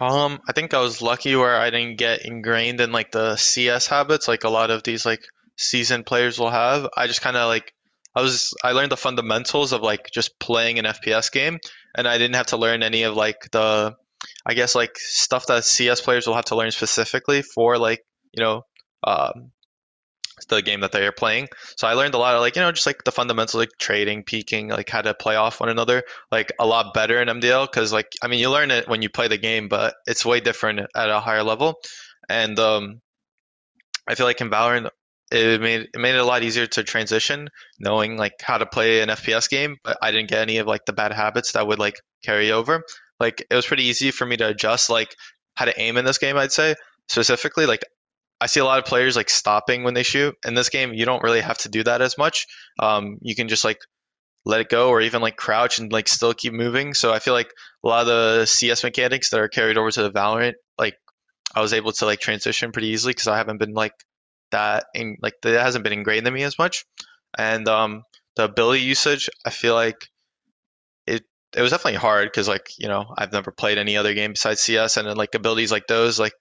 Um, I think I was lucky where I didn't get ingrained in like the CS habits, like a lot of these like seasoned players will have. I just kind of like I was I learned the fundamentals of like just playing an FPS game, and I didn't have to learn any of like the I guess like stuff that CS players will have to learn specifically for like you know um, the game that they are playing. So I learned a lot of like, you know, just like the fundamentals like trading, peeking, like how to play off one another, like a lot better in MDL. Cause like, I mean, you learn it when you play the game, but it's way different at a higher level. And um, I feel like in Valorant, it made it made it a lot easier to transition, knowing like how to play an FPS game. But I didn't get any of like the bad habits that would like carry over. Like it was pretty easy for me to adjust like how to aim in this game. I'd say specifically like I see a lot of players like stopping when they shoot. In this game, you don't really have to do that as much. Um, you can just like let it go or even like crouch and like still keep moving. So I feel like a lot of the CS mechanics that are carried over to the Valorant, like I was able to like transition pretty easily because I haven't been like that in like that hasn't been ingrained in me as much. And um, the ability usage, I feel like it was definitely hard because like you know I've never played any other game besides CS, and then like abilities like those like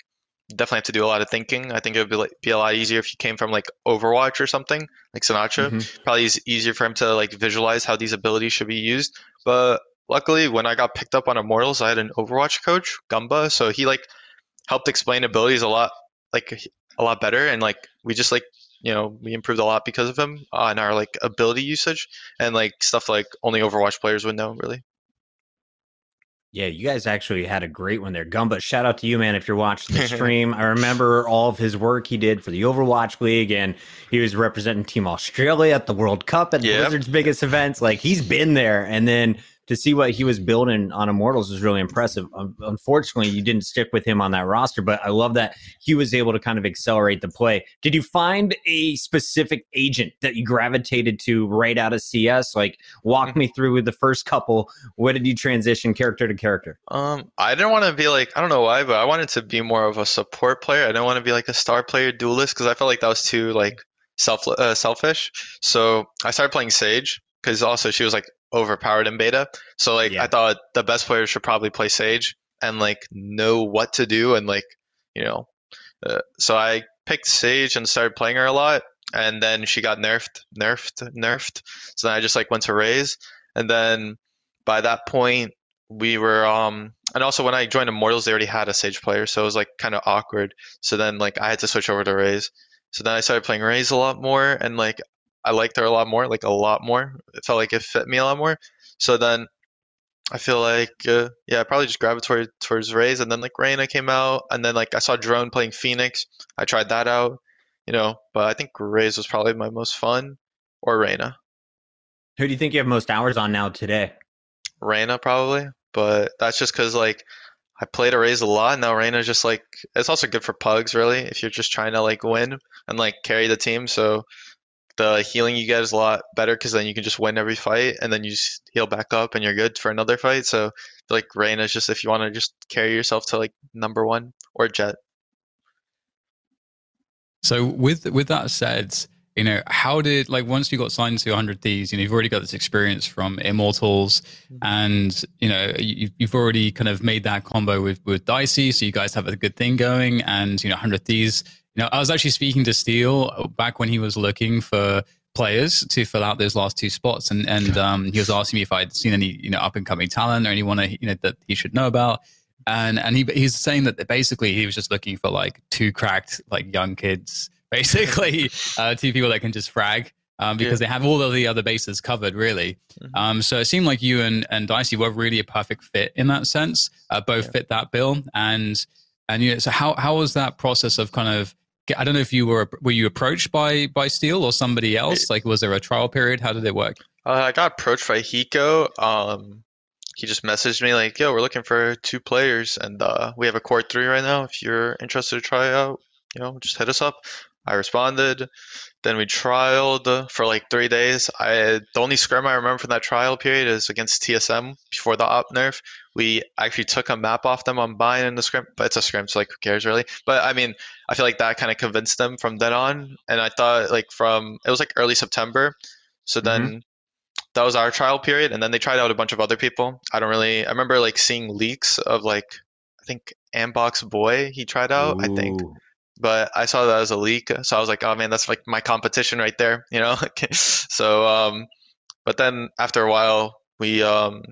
definitely have to do a lot of thinking. I think it would be, like, be a lot easier if you came from like Overwatch or something, like Sinatraa. Mm-hmm. Probably is easier for him to like visualize how these abilities should be used. But luckily, when I got picked up on Immortals, I had an Overwatch coach, Gumba, so he like helped explain abilities a lot, like a lot better, and like we just like you know we improved a lot because of him on our like ability usage and like stuff like only Overwatch players would know really. Yeah, you guys actually had a great one there. Gumba, shout out to you, man, if you're watching the stream. I remember all of his work he did for the Overwatch League, and he was representing Team Australia at the World Cup at yep. Blizzard's biggest events. Like, he's been there. And then to see what he was building on Immortals was really impressive. Um, unfortunately, you didn't stick with him on that roster, but I love that he was able to kind of accelerate the play. Did you find a specific agent that you gravitated to right out of CS? Like, walk mm-hmm. me through with the first couple. What did you transition character to character? Um, I didn't want to be like I don't know why, but I wanted to be more of a support player. I didn't want to be like a star player duelist because I felt like that was too like self uh, selfish. So I started playing Sage because also she was like overpowered in beta. So like yeah. I thought the best players should probably play Sage and like know what to do and like you know. Uh, so I picked Sage and started playing her a lot, and then she got nerfed, nerfed, nerfed. So then I just like went to Raze, and then by that point we were um and also when I joined Immortals they already had a Sage player, so it was like kind of awkward. So then like I had to switch over to Raze. So then I started playing Raze a lot more, and like I liked her a lot more, like a lot more. It felt like it fit me a lot more. So then I feel like uh, yeah, I probably just gravitated towards Raze, and then like Reyna came out, and then like I saw Drone playing Phoenix. I tried that out, you know. But I think Raze was probably my most fun, or Reyna. Who do you think you have most hours on now today? Reyna probably, but that's just because like I played a Raze a lot. And now Reyna's just like it's also good for pugs, really, if you're just trying to like win and like carry the team. So the healing you get is a lot better because then you can just win every fight and then you just heal back up and you're good for another fight. So like Reyna's just if you want to just carry yourself to like number one or Jet. So with with that said, you know, how did like once you got signed to 100 Thieves, you know, you've already got this experience from Immortals, mm-hmm. and you know, you, you've already kind of made that combo with with Dicey, so you guys have a good thing going, and you know, 100 Thieves. You know, I was actually speaking to Steele back when he was looking for players to fill out those last two spots, and and um, he was asking me if I'd seen any you know up and coming talent or anyone you know that he should know about and and he he's saying that basically he was just looking for like two cracked like young kids basically uh, two people that can just frag um, because yeah. they have all of the other bases covered, really. Mm-hmm. Um, so it seemed like you and, and Dicey were really a perfect fit in that sense. Uh, both yeah. fit that bill, and and you know, so how how was that process of kind of I don't know if you were were you approached by by Steele or somebody else? Like, was there a trial period? How did it work? Uh, I got approached by Hiko. Um, he just messaged me like, "Yo, we're looking for two players, and uh, we have a core three right now. If you're interested to try out, you know, just hit us up." I responded. Then we trialed for like three days. I the only scrim I remember from that trial period is against TSM before the op nerf. We actually took a map off them on Bind in the scrim, but it's a scrim, so like who cares really? But I mean, I feel like that kind of convinced them from then on. And I thought like from it was like early September, so then mm-hmm. that was our trial period. And then they tried out a bunch of other people. I don't really. I remember like seeing leaks of like I think Ambox Boy he tried out. Ooh. I think but I saw that as a leak, so I was like, oh man, that's like my competition right there, you know. so, um, but then after a while, we um,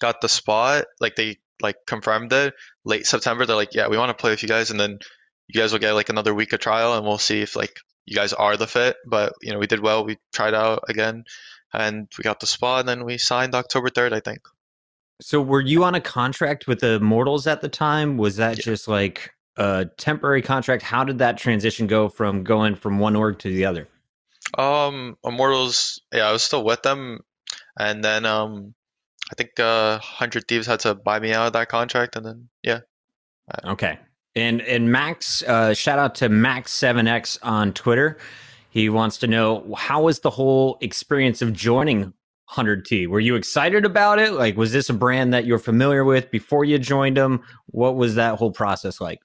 got the spot. Like they like confirmed it late September. They're like, yeah, we want to play with you guys, and then you guys will get like another week of trial, and we'll see if like you guys are the fit. But you know, we did well. We tried out again, and we got the spot, and then we signed October third, I think. So, were you on a contract with the Mortals at the time? Was that yeah. just like a temporary contract. How did that transition go from going from one org to the other? Um, Immortals, yeah, I was still with them, and then um, I think uh, Hundred Thieves had to buy me out of that contract, and then yeah. Okay, and and Max, uh, shout out to Max Seven X on Twitter. He wants to know how was the whole experience of joining 100T? Were you excited about it? Like, was this a brand that you're familiar with before you joined them? What was that whole process like?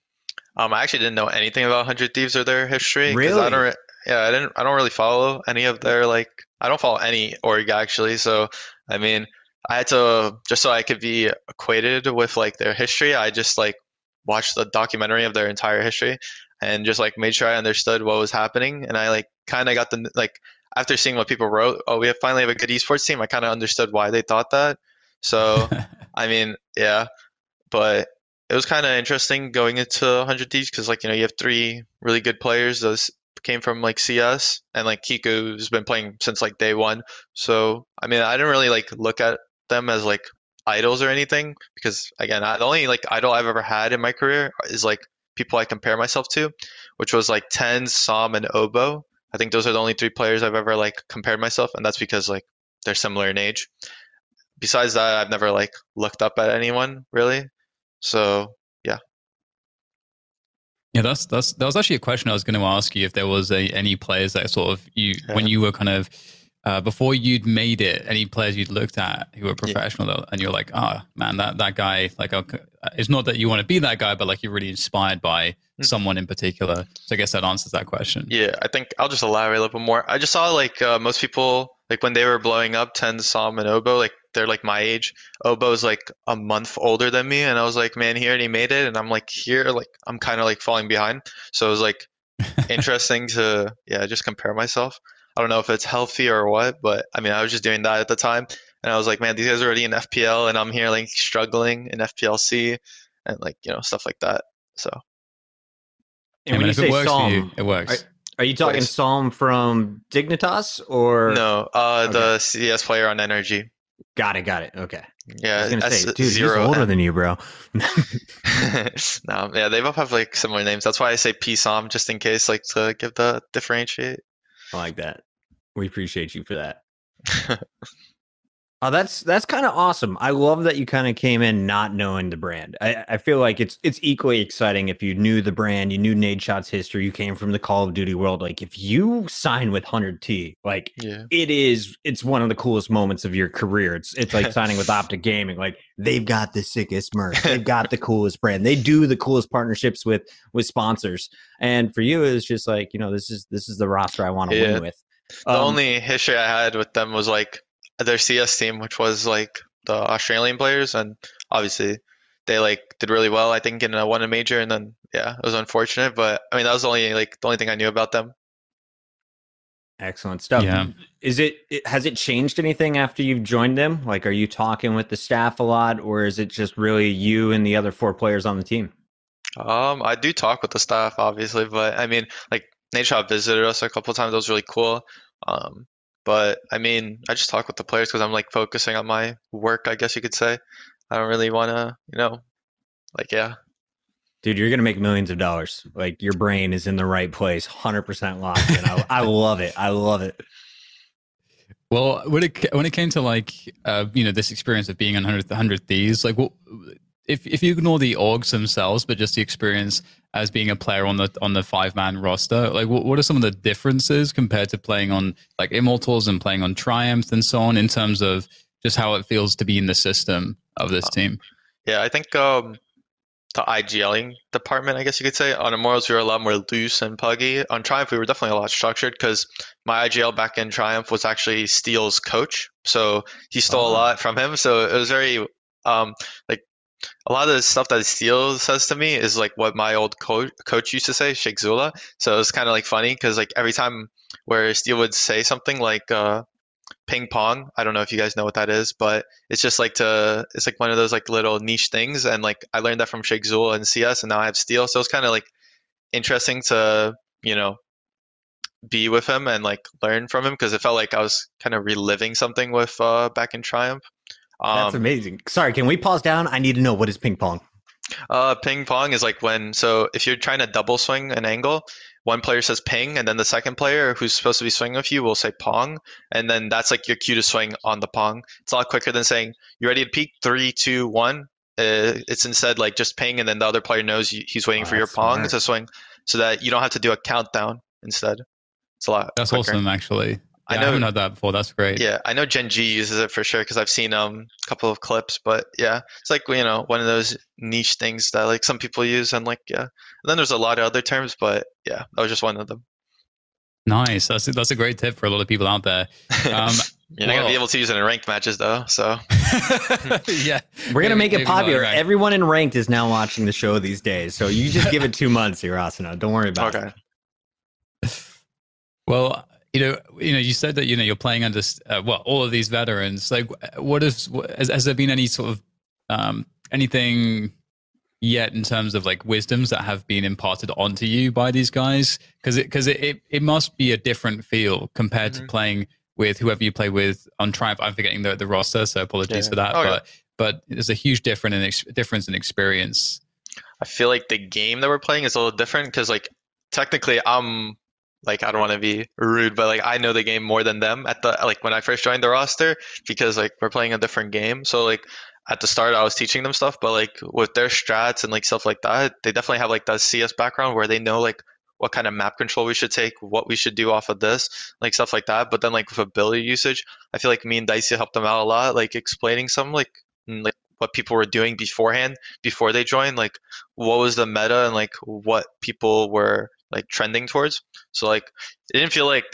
Um, I actually didn't know anything about Hundred Thieves or their history. Really? I don't. Yeah, I didn't. I don't really follow any of their like. I don't follow any org actually. So I mean, I had to just so I could be equated with like their history. I just like watched the documentary of their entire history and just like made sure I understood what was happening. And I like kind of got the like after seeing what people wrote. Oh, we have finally have a good esports team. I kind of understood why they thought that. So I mean, yeah, but it was kind of interesting going into 100 Thieves because like you know you have three really good players that came from like CS and like Hiko's been playing since like day one. So I mean I didn't really like look at them as like idols or anything because again I, the only like idol I've ever had in my career is like people I compare myself to, which was like TenZ, Som, and Obo. I think those are the only three players I've ever like compared myself, and that's because like they're similar in age besides that, I've never like looked up at anyone really. So yeah. Yeah, that's that's that was actually a question I was going to ask you if there was a, any players that sort of you yeah. when you were kind of uh, before you'd made it, any players you'd looked at who were professional, yeah. and you're like, oh man, that that guy, like, it's not that you want to be that guy, but like you're really inspired by mm-hmm. someone in particular. So I guess that answers that question. Yeah, I think I'll just elaborate a little bit more. I just saw like uh, most people, like when they were blowing up, Ten, Som, and Obo, like they're like my age. Obo's like a month older than me, and I was like, man, here and he already made it, and I'm like here, like I'm kind of like falling behind. So it was like interesting to yeah, just compare myself. I don't know if it's healthy or what, but I mean, I was just doing that at the time, and I was like, man, these guys are already in FPL, and I'm here like struggling in FPLC, and like you know stuff like that. So, and when you say Psalm, you, it works. Are, are you talking Psalm from Dignitas or no? Uh, okay. the CS player on Energy. Got it. Got it. Okay. Yeah, I was gonna say, dude, he's older M. than you, bro. no, yeah, they both have like similar names. That's why I say P Psalm just in case, like to give the differentiate. I like that. We appreciate you for that. Oh, that's that's kind of awesome. I love that you kind of came in not knowing the brand. I, I, feel like it's it's equally exciting if you knew the brand, you knew Nadeshot's history, you came from the Call of Duty world. Like if you sign with Hundred T, like yeah. it is, it's one of the coolest moments of your career. It's it's like signing with Optic Gaming. Like they've got the sickest merch, they've got the coolest brand, they do the coolest partnerships with with sponsors. And for you, it's just like you know this is this is the roster I want to yeah. win with. The um, only history I had with them was like their CS team, which was like the Australian players, and obviously they like did really well. I think in a one a major, and then yeah, it was unfortunate, but I mean that was only like the only thing I knew about them. Excellent stuff. Yeah. Is it, it has it changed anything after you've joined them? Like, are you talking with the staff a lot, or is it just really you and the other four players on the team? Um, I do talk with the staff, obviously, but I mean, like Nadeshot visited us a couple times. That was really cool. Um, but I mean, I just talk with the players because I'm like focusing on my work, I guess you could say. I don't really want to, you know, like, yeah. Dude, you're going to make millions of dollars. Like, your brain is in the right place, 100% locked in. I, I love it. I love it. Well, when it when it came to like uh, you know this experience of being on 100, 100 Thieves, like what if if you ignore the orgs themselves, but just the experience as being a player on the on the five man roster, like what, what are some of the differences compared to playing on like Immortals and playing on Triumph and so on in terms of just how it feels to be in the system of this team? Yeah, I think um, the IGLing department, I guess you could say, on Immortals we were a lot more loose and puggy. On Triumph we were definitely a lot structured because my IGL back in Triumph was actually Steel's coach, so he stole oh. a lot from him. So it was very um, like a lot of the stuff that Steel says to me is like what my old coach coach used to say, Sheikh Zula. So it's kind of like funny because like every time where Steel would say something like uh, ping pong, I don't know if you guys know what that is, but it's just like to it's like one of those like little niche things, and like I learned that from Sheikh Zula and CS, and now I have Steel, so it's kind of like interesting to you know be with him and like learn from him because it felt like I was kind of reliving something with uh, back in Triumph. Um, That's amazing. Sorry, can we pause down? I need to know what is ping pong. Uh, ping pong is like when so if you're trying to double swing an angle, one player says ping, and then the second player who's supposed to be swinging with you will say pong, and then that's like your cue to swing on the pong. It's a lot quicker than saying you ready to peek three, two, one. Uh, it's instead like just ping, and then the other player knows he's waiting oh, for your pong smart. to swing, so that you don't have to do a countdown instead. It's a lot. That's quicker. awesome, actually. Yeah, I know. I haven't heard that before. That's great. Yeah, I know Gen G uses it for sure because I've seen um a couple of clips. But yeah, it's like you know one of those niche things that like some people use, and like yeah. And then there's a lot of other terms, but yeah, that was just one of them. Nice. That's that's a great tip for a lot of people out there. Um, You're not gonna be able to use it in ranked matches though. So yeah, we're gonna make it popular. Everyone in ranked is now watching the show these days. So you just give it two months here, Asuna. Don't worry about it. okay. it. Well, you know, you know, you said that you know you're playing under uh, well all of these veterans. Like, what is has, has there been any sort of um, anything yet in terms of like wisdoms that have been imparted onto you by these guys? Because it because it, it, it must be a different feel compared mm-hmm. to playing with whoever you play with on Triumph. I'm forgetting the the roster, so apologies yeah. for that. Oh, but yeah. but there's a huge difference in ex- difference in experience. I feel like the game that we're playing is a little different because like technically I'm like I don't want to be rude, but like I know the game more than them at the like when I first joined the roster because like we're playing a different game. So like at the start I was teaching them stuff, but like with their strats and like stuff like that, they definitely have like that CS background where they know like what kind of map control we should take, what we should do off of this, like stuff like that. But then like with ability usage, I feel like me and Dicey helped them out a lot, like explaining some like like what people were doing beforehand before they joined, like what was the meta and like what people were like trending towards. So like it didn't feel like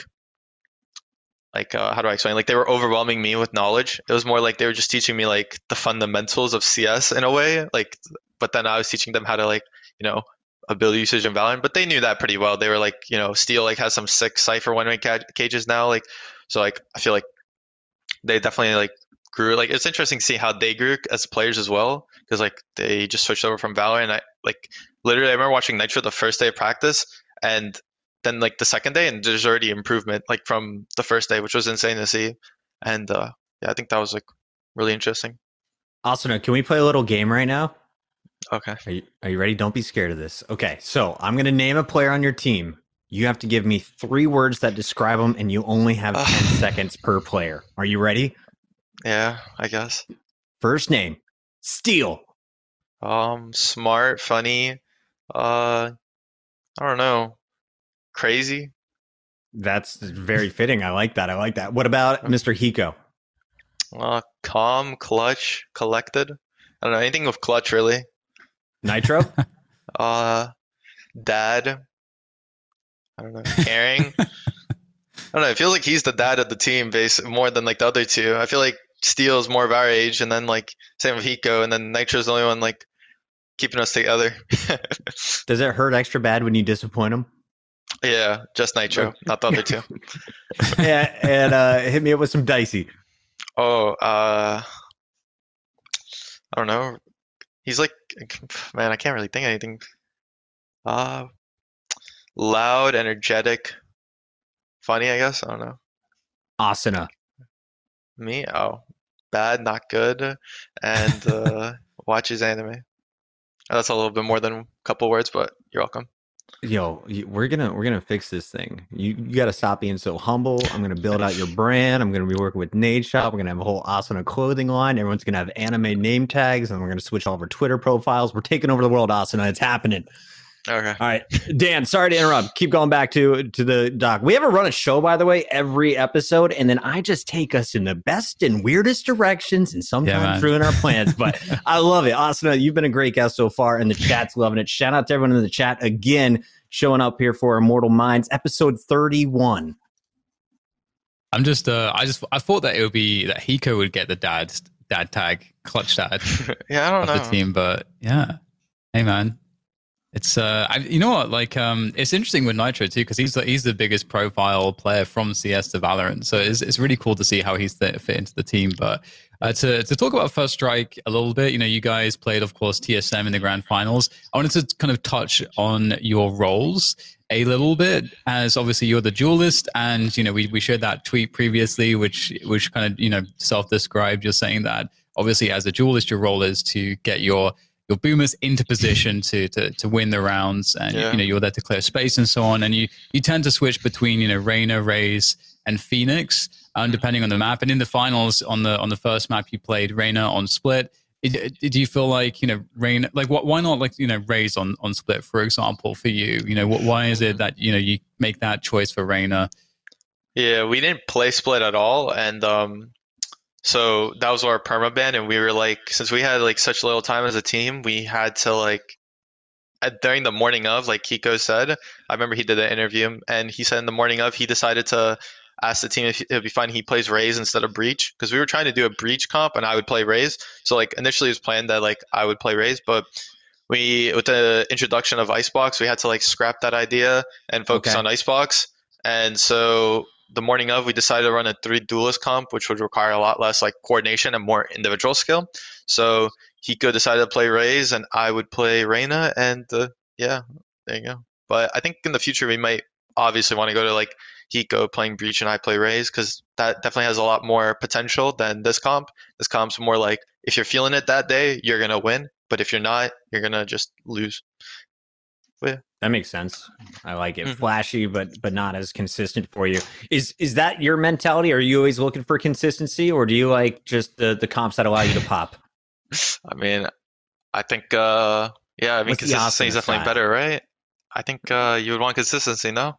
like uh, how do I explain? Like they were overwhelming me with knowledge. It was more like they were just teaching me like the fundamentals of CS in a way. Like, but then I was teaching them how to like you know ability usage in Valorant. But they knew that pretty well. They were like you know Steel like has some sick Cypher one way ca- cages now. Like so like I feel like they definitely like grew. Like it's interesting to see how they grew as players as well because like they just switched over from Valorant. I like literally I remember watching Nitro the first day of practice and then like the second day and there's already improvement like from the first day which was insane to see and uh yeah i think that was like really interesting Asuna, can we play a little game right now? Okay. Are you, are you ready? Don't be scared of this. Okay, so I'm going to name a player on your team. You have to give me three words that describe them, and you only have 10 seconds per player. Are you ready? Yeah, I guess. First name, Steel. Um, smart, funny. Uh, I don't know. Crazy. That's very fitting. I like that. I like that. What about Mr. Hiko? Uh, calm, clutch, collected. I don't know anything with clutch really. Nitro. uh, dad. I don't know. Caring. I don't know. It feels like he's the dad of the team, base more than like the other two. I feel like Steel is more of our age, and then like same with Hiko, and then Nitro's the only one like keeping us together. Does it hurt extra bad when you disappoint them? Yeah, just Nitro, not the other two. yeah, and uh, hit me up with some dicey. Oh, uh, I don't know. He's like, man, I can't really think of anything. Uh, loud, energetic, funny. I guess I don't know. Asuna. Me? Oh, bad, not good, and uh, watches anime. That's a little bit more than a couple words, but you're welcome. Yo, we're gonna we're gonna fix this thing. You you gotta stop being so humble. I'm gonna build out your brand. I'm gonna be working with Nadeshot. We're gonna have a whole Asuna clothing line. Everyone's gonna have anime name tags, and we're gonna switch all of our Twitter profiles. We're taking over the world, Asuna. It's happening. Okay. All right, Dan. Sorry to interrupt. Keep going back to to the doc. We have a run a show, by the way, every episode, and then I just take us in the best and weirdest directions, and sometimes yeah, ruin our plans. But I love it, Asuna. You've been a great guest so far, and the chat's loving it. Shout out to everyone in the chat again, showing up here for Immortal Minds, episode thirty-one. I'm just, uh, I just, I thought that it would be that Hiko would get the dad dad tag, clutch dad. yeah, I don't know the team, but yeah, hey man, it's uh, I, you know what? Like, um, it's interesting with Nitro too because he's the, he's the biggest profile player from CS to Valorant. So it's it's really cool to see how he's fit, into the team. But uh, to to talk about First Strike a little bit, you know, you guys played, of course, TSM in the grand finals. I wanted to kind of touch on your roles a little bit, as obviously you're the duelist, and you know, we we shared that tweet previously, which which kind of you know self-described. You're saying that obviously as a duelist, your role is to get your your boomers into position to to to win the rounds, and yeah. you know you're there to clear space and so on. And you you tend to switch between you know Reyna, Raze, and Phoenix, um, depending on the map. And in the finals, on the on the first map, you played Reyna on Split. do you feel like you know Reyna? Like, what? Why not like you know Raze on on Split, for example, for you? You know, what, why is it that you know you make that choice for Reyna? Yeah, we didn't play Split at all, and um, so that was our perma ban, and we were like, since we had like such little time as a team, we had to like at, during the morning of, like Hiko said, I remember he did an interview, and he said in the morning of, he decided to ask the team if it'd be fine he plays Raze instead of Breach because we were trying to do a Breach comp, and I would play Raze. So like initially it was planned that like I would play Raze, but we with the introduction of Icebox, we had to like scrap that idea and focus okay. on Icebox, and so the morning of, we decided to run a three duelist comp, which would require a lot less like coordination and more individual skill. So Hiko decided to play Raze, and I would play Reyna, and uh, yeah, there you go. But I think in the future we might obviously want to go to like Hiko playing Breach and I play Raze because that definitely has a lot more potential than this comp. This comp's more like if you're feeling it that day, you're gonna win, but if you're not, you're gonna just lose. Yeah. That makes sense. I like it. Mm-hmm. Flashy, but but not as consistent for you. Is is that your mentality? Are you always looking for consistency, or do you like just the the comps that allow you to pop? I mean, I think uh yeah, I mean What's consistency is definitely better, right? I think uh you would want consistency, no?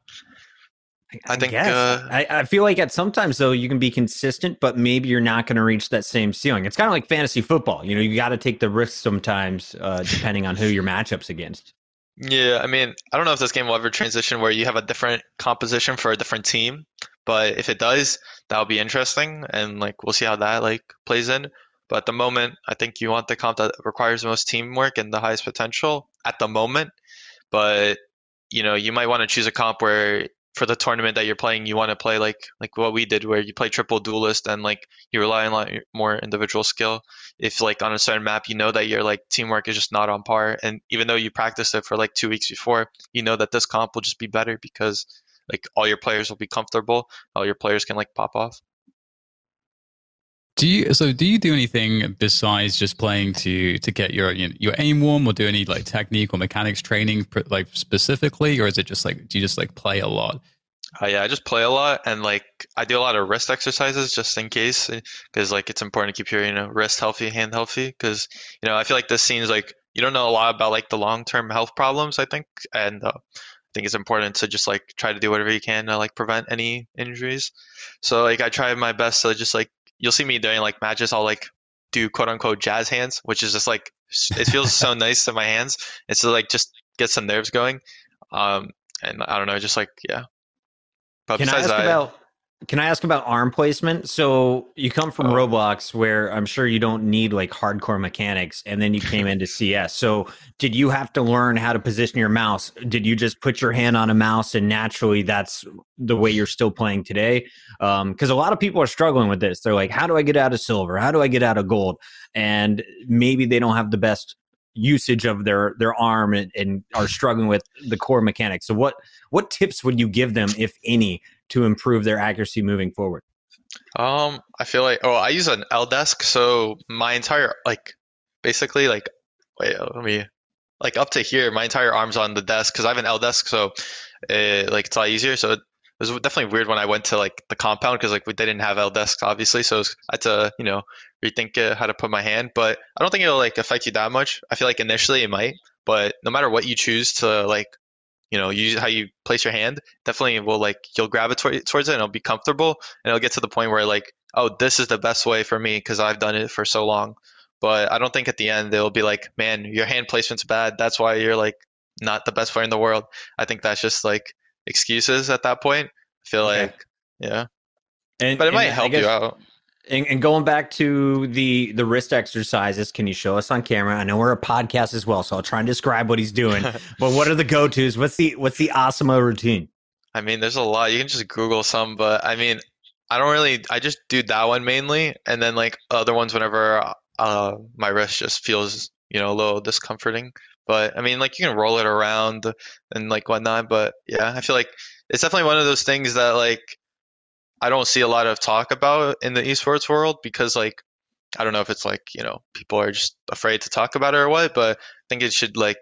I, I think uh, I, I, feel like at sometimes though you can be consistent, but maybe you're not going to reach that same ceiling. It's kind of like fantasy football. You know, you got to take the risks sometimes, uh, depending on who your matchups against. Yeah, I mean, I don't know if this game will ever transition where you have a different composition for a different team, but if it does, that'll be interesting, and like we'll see how that like plays in. But at the moment, I think you want the comp that requires most teamwork and the highest potential at the moment. But you know, you might want to choose a comp where for the tournament that you're playing, you want to play like like what we did, where you play triple duelist and like you rely on like more individual skill. If like on a certain map, you know that your like teamwork is just not on par, and even though you practiced it for like two weeks before, you know that this comp will just be better because like all your players will be comfortable, all your players can like pop off. Do you so do you do anything besides just playing to to get your you know, your aim warm, or do any like technique or mechanics training like specifically, or is it just like do you just like play a lot? Uh, yeah, I just play a lot, and like I do a lot of wrist exercises just in case, because like it's important to keep your you know wrist healthy, hand healthy, because you know I feel like this scene is like you don't know a lot about like the long term health problems. I think, and uh, I think it's important to just like try to do whatever you can to like prevent any injuries. So like I try my best to just like you'll see me doing like matches. I'll like do quote unquote jazz hands, which is just like it feels so nice to my hands. It's like just get some nerves going. Um, and I don't know, just like yeah. But Can I ask that, about can I ask about arm placement? So you come from oh. Roblox, where I'm sure you don't need like hardcore mechanics, and then you came into CS. So did you have to learn how to position your mouse? Did you just put your hand on a mouse and naturally that's the way you're still playing today? Because um, a lot of people are struggling with this. They're like, how do I get out of silver? How do I get out of gold? And maybe they don't have the best usage of their their arm and, and are struggling with the core mechanics. So what what tips would you give them, if any? To improve their accuracy moving forward? Um, I feel like oh, I use an L desk, so my entire like basically like wait, let me like up to here, my entire arm's on the desk because I have an L desk, so it, like it's a lot easier. So it was definitely weird when I went to like the compound because like we didn't have L desks obviously, so I had to you know rethink how to put my hand. But I don't think it'll like affect you that much. I feel like initially it might, but no matter what you choose to like you know, how you place your hand, definitely will like you'll gravitate towards it and it'll be comfortable and it'll get to the point where like, oh, this is the best way for me because I've done it for so long. But I don't think at the end they'll be like, man, your hand placement's bad. That's why you're like not the best player in the world. I think that's just like excuses at that point. I feel okay. like, yeah. And, but it might help guess, you out. And, and, going back to the the wrist exercises, can you show us on camera? I know we're a podcast as well, so I'll try and describe what he's doing. but what are the go tos? What's the what's the Asuna routine? I mean, there's a lot. You can just Google some, but I mean, I don't really. I just do that one mainly, and then like other ones whenever uh, my wrist just feels you know a little discomforting. But I mean, like you can roll it around and like whatnot. But yeah, I feel like it's definitely one of those things that like I don't see a lot of talk about in the esports world because like I don't know if it's like you know people are just afraid to talk about it or what, but I think it should like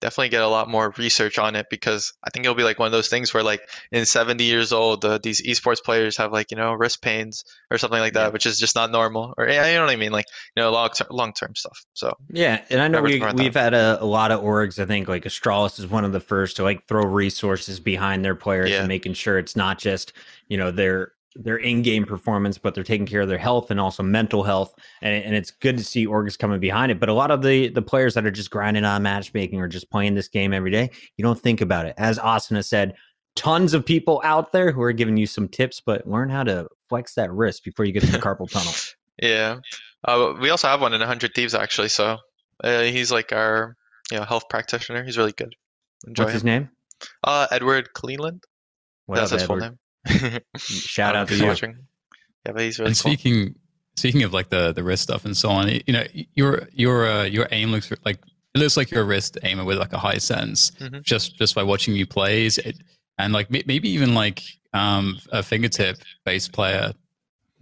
definitely get a lot more research on it because I think it'll be like one of those things where like in 70 years old, uh, these esports players have like, you know, wrist pains or something like that, yeah. which is just not normal or yeah, you know what I mean? Like, you know, long term, long term stuff. So yeah. And I know we, we've had a, a, lot of orgs. I think like Astralis is one of the first to like throw resources behind their players yeah. and making sure it's not just, you know, their their in-game performance, but they're taking care of their health and also mental health. And, and it's good to see orgs coming behind it. But a lot of the the players that are just grinding on matchmaking or just playing this game every day, you don't think about it. As has said, tons of people out there who are giving you some tips, but learn how to flex that wrist before you get to the carpal tunnel. Yeah, uh, we also have one in 100 Thieves actually. So uh, he's like our you know health practitioner. He's really good. Enjoy What's him. his name? Uh, Edward Cleveland. What That's up, his Edward? full name. Shout out to you. Watching. Yeah, but he's really and cool. speaking speaking of like the the wrist stuff and so on, you know, your your uh, your aim looks like it looks like you're a wrist aimer with like a high sense mm-hmm. just just by watching you plays it, and like maybe even like um, a fingertip based player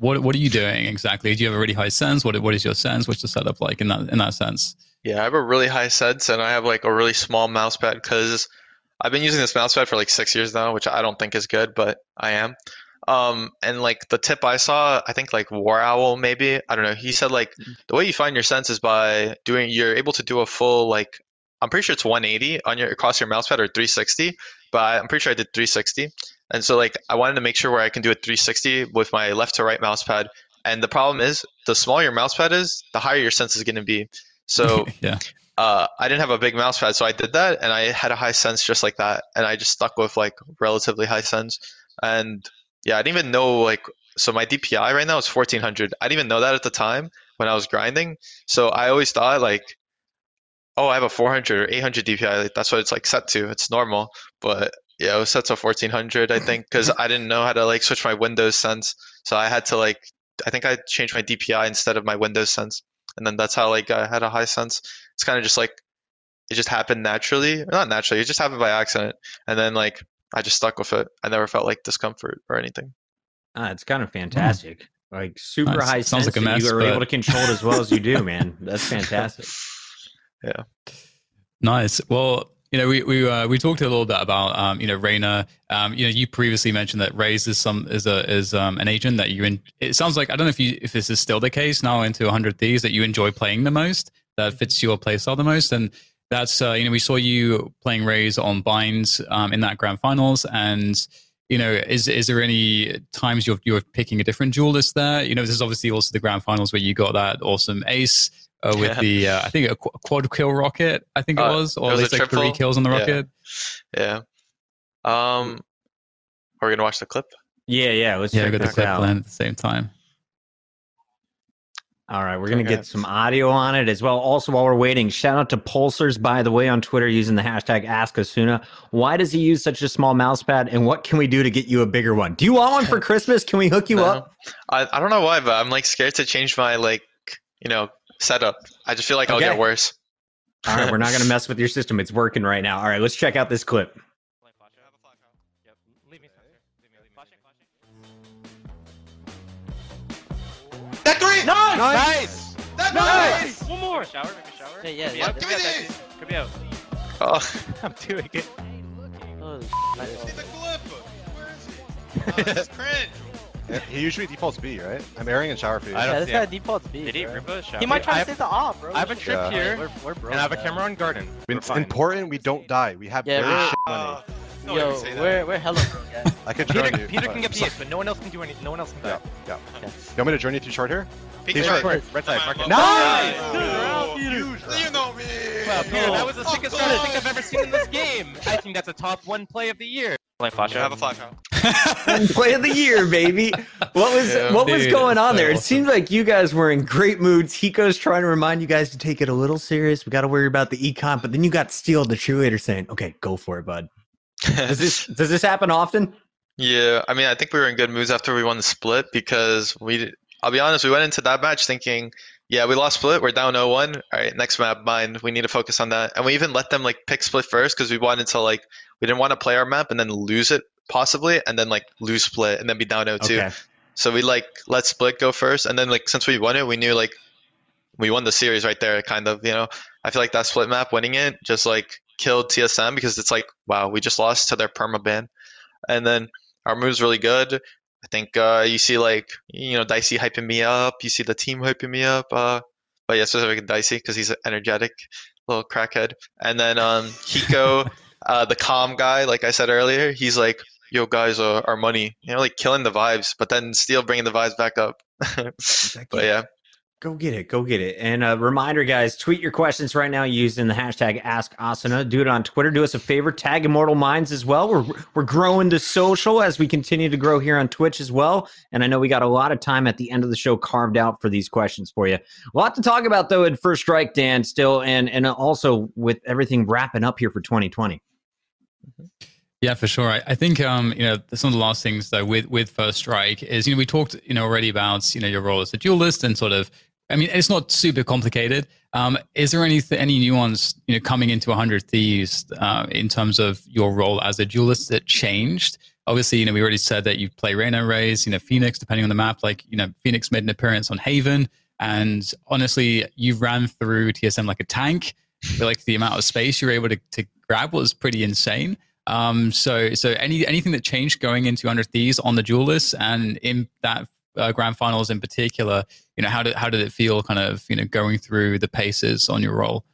what what are you doing exactly? Do you have a really high sense? What what is your sense? What's the setup like in that in that sense? Yeah, I have a really high sense, and I have like a really small mouse pad because I've been using this mouse pad for like six years now, which I don't think is good, but I am. Um, and like the tip I saw, I think like Warowl maybe I don't know. He said like the way you find your sense is by doing. You're able to do a full like I'm pretty sure it's 180 on your across your mouse pad or 360, but I'm pretty sure I did 360. And so like I wanted to make sure where I can do a 360 with my left to right mouse pad. And the problem is the smaller your mouse pad is, the higher your sense is going to be. So yeah. Uh, I didn't have a big mouse pad, so I did that, and I had a high sense just like that, and I just stuck with like relatively high sense. And yeah, I didn't even know like so my DPI right now is 1400. I didn't even know that at the time when I was grinding. So I always thought like, oh, I have a 400 or 800 DPI. Like, that's what it's like set to. It's normal, but yeah, it was set to 1400, I think, because I didn't know how to like switch my Windows sense. So I had to like, I think I changed my DPI instead of my Windows sense, and then that's how like I had a high sense. It's kind of just like it just happened naturally, not naturally. It just happened by accident, and then like I just stuck with it. I never felt like discomfort or anything. Ah, it's kind of fantastic. Mm. Like super nice. high Sounds sense like a mess, you are but... able to control it as well as you do, man. That's fantastic. Yeah. Nice. Well, you know, we we uh, we talked a little bit about um, you know Reyna. Um, you know, you previously mentioned that Raze is some is a is um, an agent that you in. It sounds like I don't know if you if this is still the case now into 100 Thieves that you enjoy playing the most that fits your playstyle the most, and that's uh, you know we saw you playing Raze on Binds um, in that grand finals, and you know is is there any times you're you're picking a different duelist there? You know, this is obviously also the grand finals where you got that awesome ace uh, with yeah. the uh, I think a qu- quad kill rocket. I think it Uh, was, or it at was least like three kills on the rocket. Yeah. Um, are we gonna watch the clip? Yeah, yeah. Let's Yeah, check we got the clip out. at the same time. All right, we're gonna Okay. get some audio on it as well. Also, while we're waiting, shout out to Pulsars by the way on Twitter using the hashtag AskAsuna. Why does he use such a small mouse pad, and what can we do to get you a bigger one? Do you want one for Christmas? Can we hook you No. up? I I don't know why, but I'm like scared to change my like you know setup. I just feel like I'll get worse. All right, we're not gonna mess with your system. It's working right now. All right, let's check out this clip. That three! Nice! Nice! That Nice! One more! Shower, make a shower. Hey, yeah, Could yeah, out. give me be out, these. guys. Could be out. Oh, I'm doing it. Oh, See the clip! Where is he? Oh, this is cringe. He usually defaults B, right? I'm airing in shower feed. I don't yeah, this see guy defaults B. Did he bro. rip a shower? He might try to have- save the op, bro. I have a trip Yeah. here, We're, we're broke, and I have a camera on garden. It's important, we don't die. We have Yeah, very we're- shit uh, money. Don't Yo, even say that. we're, we're hella broke, yeah. I could join Peter, you. Peter can get the ace, but no one else can do anything. No one else can Yeah, die. yeah. Okay. You want me to journey through short here? Peek He's short. short. Red side, market. Nice! Oh, You know me! Wow, Peter, that was the sickest run I think I've ever seen in this game. I think that's a top one play of the year. Playing flash I have a flash out. Play of the year, baby. What was Yeah, what was going on so there? It awesome. seems like you guys were in great moods. Hiko's trying to remind you guys to take it a little serious. We got to worry about the econ, but then you got Steel, the cheerleader, saying, "Okay, go for it, bud." Does this does this happen often? Yeah, I mean, I think we were in good moods after we won the split because we. I'll be honest, we went into that match thinking, yeah, we lost split, we're down 0-1. All right, next map, mine. We need to focus on that, and we even let them like pick split first because we wanted to like we didn't want to play our map and then lose it possibly, and then like lose split and then be down 0-2. Okay. So we like let split go first, and then like since we won it, we knew like we won the series right there. Kind of, you know. I feel like that split map, winning it, just like killed TSM because it's like, wow, we just lost to their perma ban, and then our move's really good. I think uh, you see like you know Dicey hyping me up. You see the team hyping me up. Uh, but yeah, specifically Dicey because he's an energetic little crackhead. And then um, Hiko, uh, the calm guy, like I said earlier, he's like, "Yo, guys, uh, our money." You know, like killing the vibes, but then still bringing the vibes back up. but yeah, Go get it. Go get it. And a reminder, guys, tweet your questions right now using the hashtag AskAsuna. Do it on Twitter. Do us a favor. Tag Immortal Minds as well. We're, we're growing the social as we continue to grow here on Twitch as well. And I know we got a lot of time at the end of the show carved out for these questions for you. A lot to talk about, though, in First Strike, Dan, still. And, and also with everything wrapping up here for 2020. Yeah, for sure. I, I think um, you know some of the last things though with with First Strike is you know we talked you know already about you know your role as a duelist and sort of I mean it's not super complicated. Um, is there any any nuance you know coming into 100 Thieves uh, in terms of your role as a duelist that changed obviously, you know, we already said that you play Reyna Raze, you know, Phoenix, depending on the map. Like, you know, Phoenix made an appearance on Haven. And honestly, you ran through TSM like a tank. like the amount of space you were able to, to grab was pretty insane. Um, so, so any anything that changed going into 100 Thieves on the Duelists and in that uh, grand finals in particular, you know, how did how did it feel, kind of, you know, going through the paces on your role?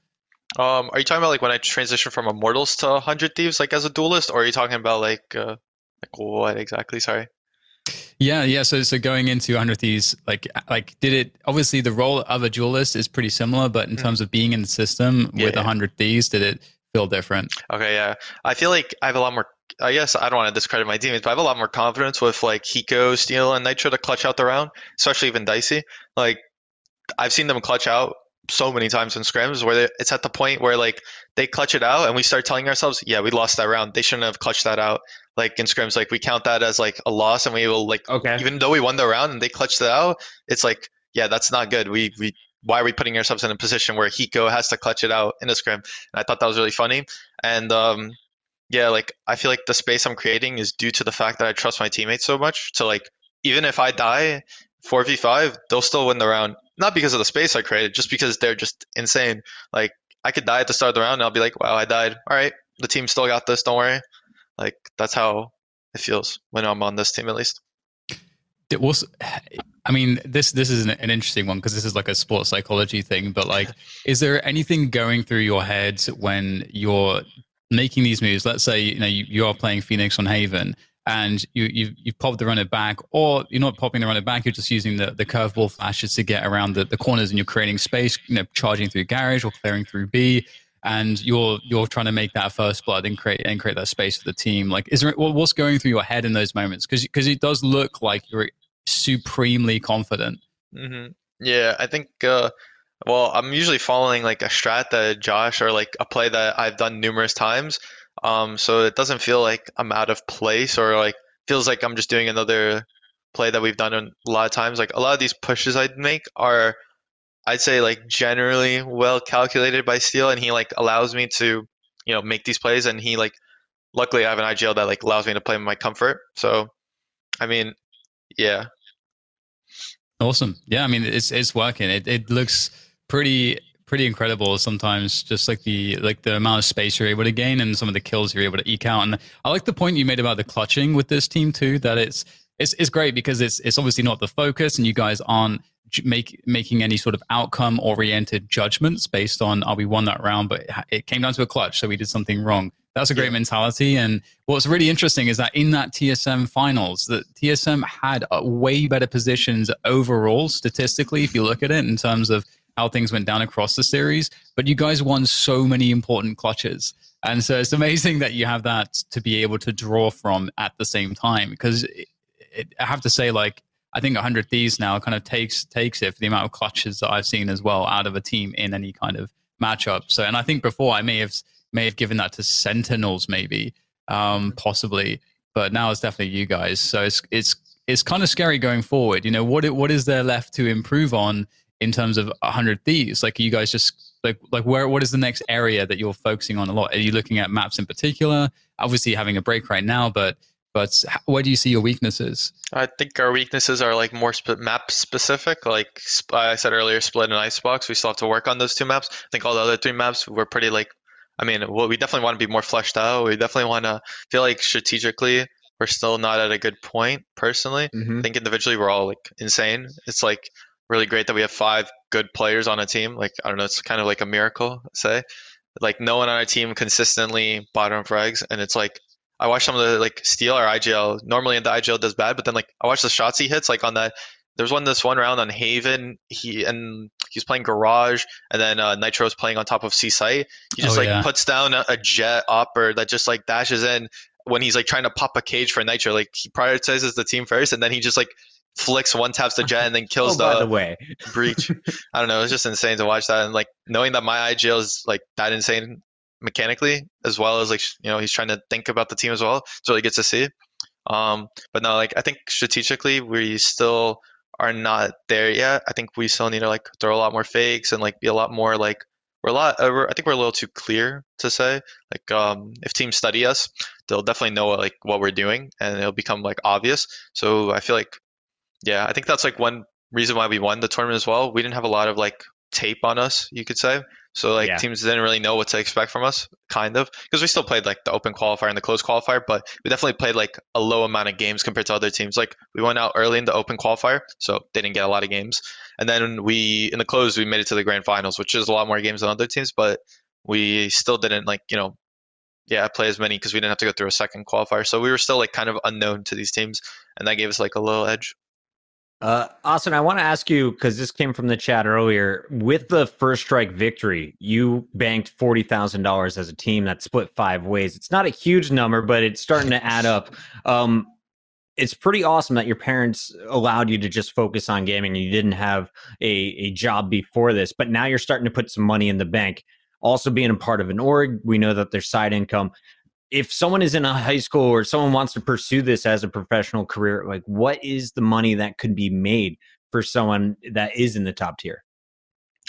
Um, are you talking about like when I transitioned from Immortals to Hundred Thieves, like as a duelist, or are you talking about like uh, like what exactly? Sorry. Yeah, yeah. So, so going into Hundred Thieves, like, like, did it? Obviously, the role of a duelist is pretty similar, but in mm. terms of being in the system yeah, with a yeah. Hundred Thieves, did it feel different? Okay, yeah. I feel like I have a lot more. I guess I don't want to discredit my teammates, but I have a lot more confidence with like Hiko, Steel, and Nitro to clutch out the round, especially even Dicey. Like, I've seen them clutch out so many times in scrims where it's at the point where like they clutch it out and we start telling ourselves, yeah, we lost that round. They shouldn't have clutched that out. Like in scrims, like we count that as like a loss and we will like okay. even though we won the round and they clutched it out, it's like, yeah, that's not good. We we why are we putting ourselves in a position where Hiko has to clutch it out in a scrim? And I thought that was really funny. And um yeah, like I feel like the space I'm creating is due to the fact that I trust my teammates so much to like even if I die 4v5, they'll still win the round not because of the space I created, just because they're just insane. Like I could die at the start of the round and I'll be like, wow, I died. All right, the team still got this. Don't worry. Like that's how it feels when I'm on this team, at least. It was, I mean, this this is an, an interesting one because this is like a sports psychology thing. But like, is there anything going through your head when you're making these moves? Let's say you know you, you are playing Phoenix on Haven and you, you've, you've popped the runner back, or you're not popping the runner back, you're just using the, the curveball flashes to get around the, the corners and you're creating space, you know, charging through garage or clearing through B. And you're you're trying to make that first blood and create and create that space for the team. Like, is there what's going through your head in those moments? Because because it does look like you're supremely confident. Mm-hmm. Yeah, I think. Uh, well, I'm usually following like a strat that Josh or like a play that I've done numerous times. Um, so it doesn't feel like I'm out of place or like feels like I'm just doing another play that we've done a lot of times. Like a lot of these pushes I'd make are, I'd say like generally well calculated by Steel, and he like allows me to, you know, make these plays. And he like, luckily I have an IGL that like allows me to play in my comfort. So, I mean, yeah. Awesome. Yeah, I mean it's it's working. It it looks pretty pretty incredible sometimes just like the like the amount of space you're able to gain and some of the kills you're able to eke out. And i like the point you made about the clutching with this team too that it's it's, it's great because it's it's obviously not the focus and you guys aren't make making any sort of outcome oriented judgments based on are oh, we won that round? But it came down to a clutch so we did something wrong. That's a great yeah. mentality. And what's really interesting is that in that tsm finals that tsm had uh, way better positions overall statistically if you look at it in terms of how things went down across the series, but you guys won so many important clutches. And so it's amazing that you have that to be able to draw from at the same time. Because it, it, I have to say, like, I think 100 Thieves now kind of takes takes it for the amount of clutches that I've seen as well out of a team in any kind of matchup. So, and I think before I may have may have given that to Sentinels, maybe, um, possibly, but now it's definitely you guys. So it's it's it's kind of scary going forward. You know, what what is there left to improve on in terms of 100 thieves? Like you guys just like like where what is the next area that you're focusing on a lot? Are you looking at maps in particular? Obviously having a break right now but but where do you see your weaknesses? I think our weaknesses are like more sp- map specific like i said earlier split and icebox we still have to work on those two maps. I think all the other three maps were pretty like i mean well, we definitely want to be more fleshed out. We definitely want to feel like strategically we're still not at a good point personally. Mm-hmm. i think individually we're all like insane. It's like really great that we have five good players on a team. Like I don't know, it's kind of like a miracle. Say, like no one on our team consistently bottom frags, and it's like I watch some of the like Steel or IGL. Normally the IGL does bad, but then like I watch the shots he hits. Like on that, there's one this one round on Haven. He and he's playing Garage, and then uh, Nitro's playing on top of C site. He just oh, like yeah. puts down a, a Jett opper that just like dashes in when he's like trying to pop a cage for Nitro. Like he prioritizes the team first, and then he just like flicks one taps the Jett and then kills oh, the, by the way breach. I don't know. It's just insane to watch that and like knowing that my IGL is like that insane mechanically as well as like you know he's trying to think about the team as well. It's really good to see. Um, but no, like I think strategically we still are not there yet. I think we still need to like throw a lot more fakes and like be a lot more like we're a lot. Uh, we're, I think we're a little too clear to say. Like, um, if teams study us, they'll definitely know like what we're doing, and it'll become like obvious. So I feel like, yeah, I think that's like one reason why we won the tournament as well. We didn't have a lot of like tape on us, you could say. So like Yeah. teams didn't really know what to expect from us, kind of, because we still played like the open qualifier and the closed qualifier, but we definitely played like a low amount of games compared to other teams. Like we went out early in the open qualifier, so they didn't get a lot of games, and then we in the close we made it to the grand finals, which is a lot more games than other teams, but we still didn't like you know, yeah, play as many because we didn't have to go through a second qualifier, so we were still like kind of unknown to these teams, and that gave us like a little edge. Uh, Austin, I want to ask you because this came from the chat earlier. With the first strike victory, you banked forty thousand dollars as a team that split five ways. It's not a huge number, but it's starting to add up. Um, it's pretty awesome that your parents allowed you to just focus on gaming. And you didn't have a a job before this, but now you're starting to put some money in the bank. Also, being a part of an org, we know that there's side income if someone is in a high school or someone wants to pursue this as a professional career, like what is the money that could be made for someone that is in the top tier?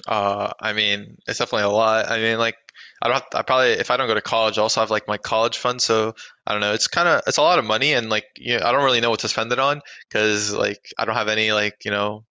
Uh, I mean, it's definitely a lot. I mean, like, I don't. Have, I probably, if I don't go to college, I also have like my college fund. So I don't know. It's kind of, it's a lot of money, and like, you know, I don't really know what to spend it on because like I don't have any like you know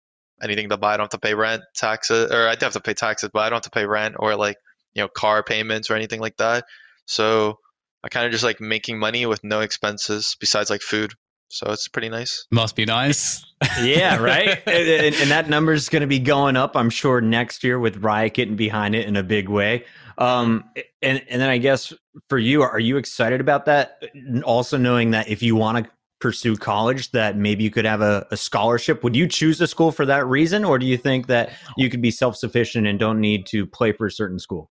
anything to buy. I don't have to pay rent, taxes, or I do have to pay taxes, but I don't have to pay rent or like you know car payments or anything like that. So I kind of just like making money with no expenses besides like food. So it's pretty nice. Must be nice. yeah, right. and, and, and that number is going to be going up, I'm sure, next year with Riot getting behind it in a big way. Um, and and then I guess for you, are you excited about that? Also knowing that if you want to pursue college, that maybe you could have a, a scholarship. Would you choose a school for that reason, or do you think that you could be self sufficient and don't need to play for a certain school?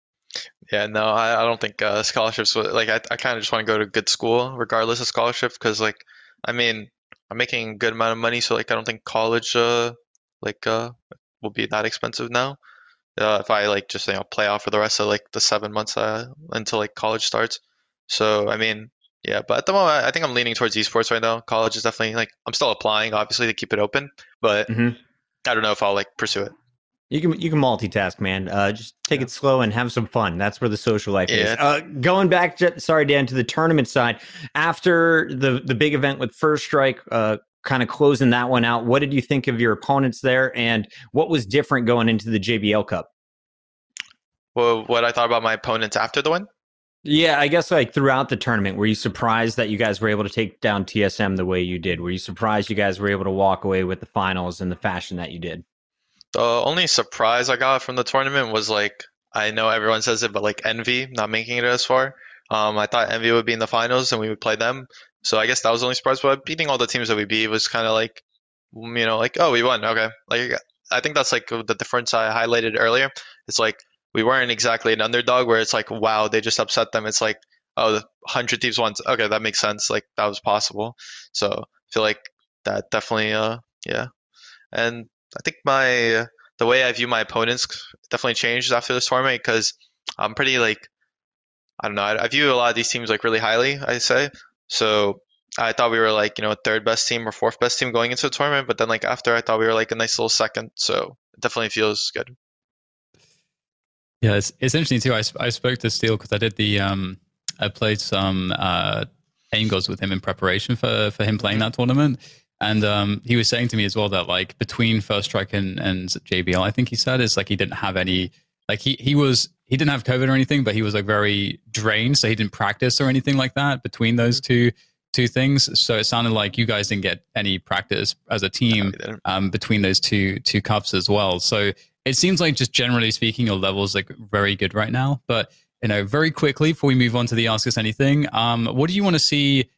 Yeah, no, I, I don't think uh, scholarships. would- Like, I, I kind of just want to go to good school regardless of scholarship because, like, I mean, I'm making a good amount of money, so like, I don't think college, uh, like, uh, will be that expensive now. Uh, if I like just you know play off for the rest of like the seven months uh, until like college starts. So I mean, yeah, but at the moment, I think I'm leaning towards esports right now. College is definitely like I'm still applying, obviously, to keep it open, but Mhm. I don't know if I'll like pursue it. You can you can multitask, man. Uh, just take it slow and have some fun. That's where the social life is. Uh, going back, to, sorry, Dan, to the tournament side. After the the big event with First Strike, uh, kind of closing that one out. What did you think of your opponents there, and what was different going into the JBL Cup? Well, what I thought about my opponents after the win. Yeah, I guess like throughout the tournament, were you surprised that you guys were able to take down TSM the way you did? Were you surprised you guys were able to walk away with the finals in the fashion that you did? The only surprise I got from the tournament was like I know everyone says it, but like Envy not making it as far. Um, I thought Envy would be in the finals and we would play them. So I guess that was the only surprise. But beating all the teams that we beat was kind of like, mm, you know, like oh we won. Okay, like I think that's like the difference I highlighted earlier. It's like we weren't exactly an underdog where it's like wow they just upset them. It's like oh the hundred thieves won. Okay, that makes sense. Like that was possible. So I feel like that definitely uh yeah. And I think my the way I view my opponents definitely changed after this tournament because I'm pretty like I don't know. I, I view a lot of these teams like really highly. I say so. I thought we were like you know third best team or fourth best team going into the tournament, but then like after I thought we were like a nice little second. So it definitely feels good. Yeah, it's, it's interesting too. I, I spoke to Steel because I did the um I played some uh angles with him in preparation for for him playing that tournament, and um he was saying to me as well that like between First Strike and and JBL, I think he said is like he didn't have any like he he was he didn't have COVID or anything, but he was like very drained, so he didn't practice or anything like that between those two two things. So it sounded like you guys didn't get any practice as a team um, between those two two cups as well. So it seems like just generally speaking, your levels like very good right now. But you know, very quickly before we move on to the Ask Us Anything, um, what do you want to see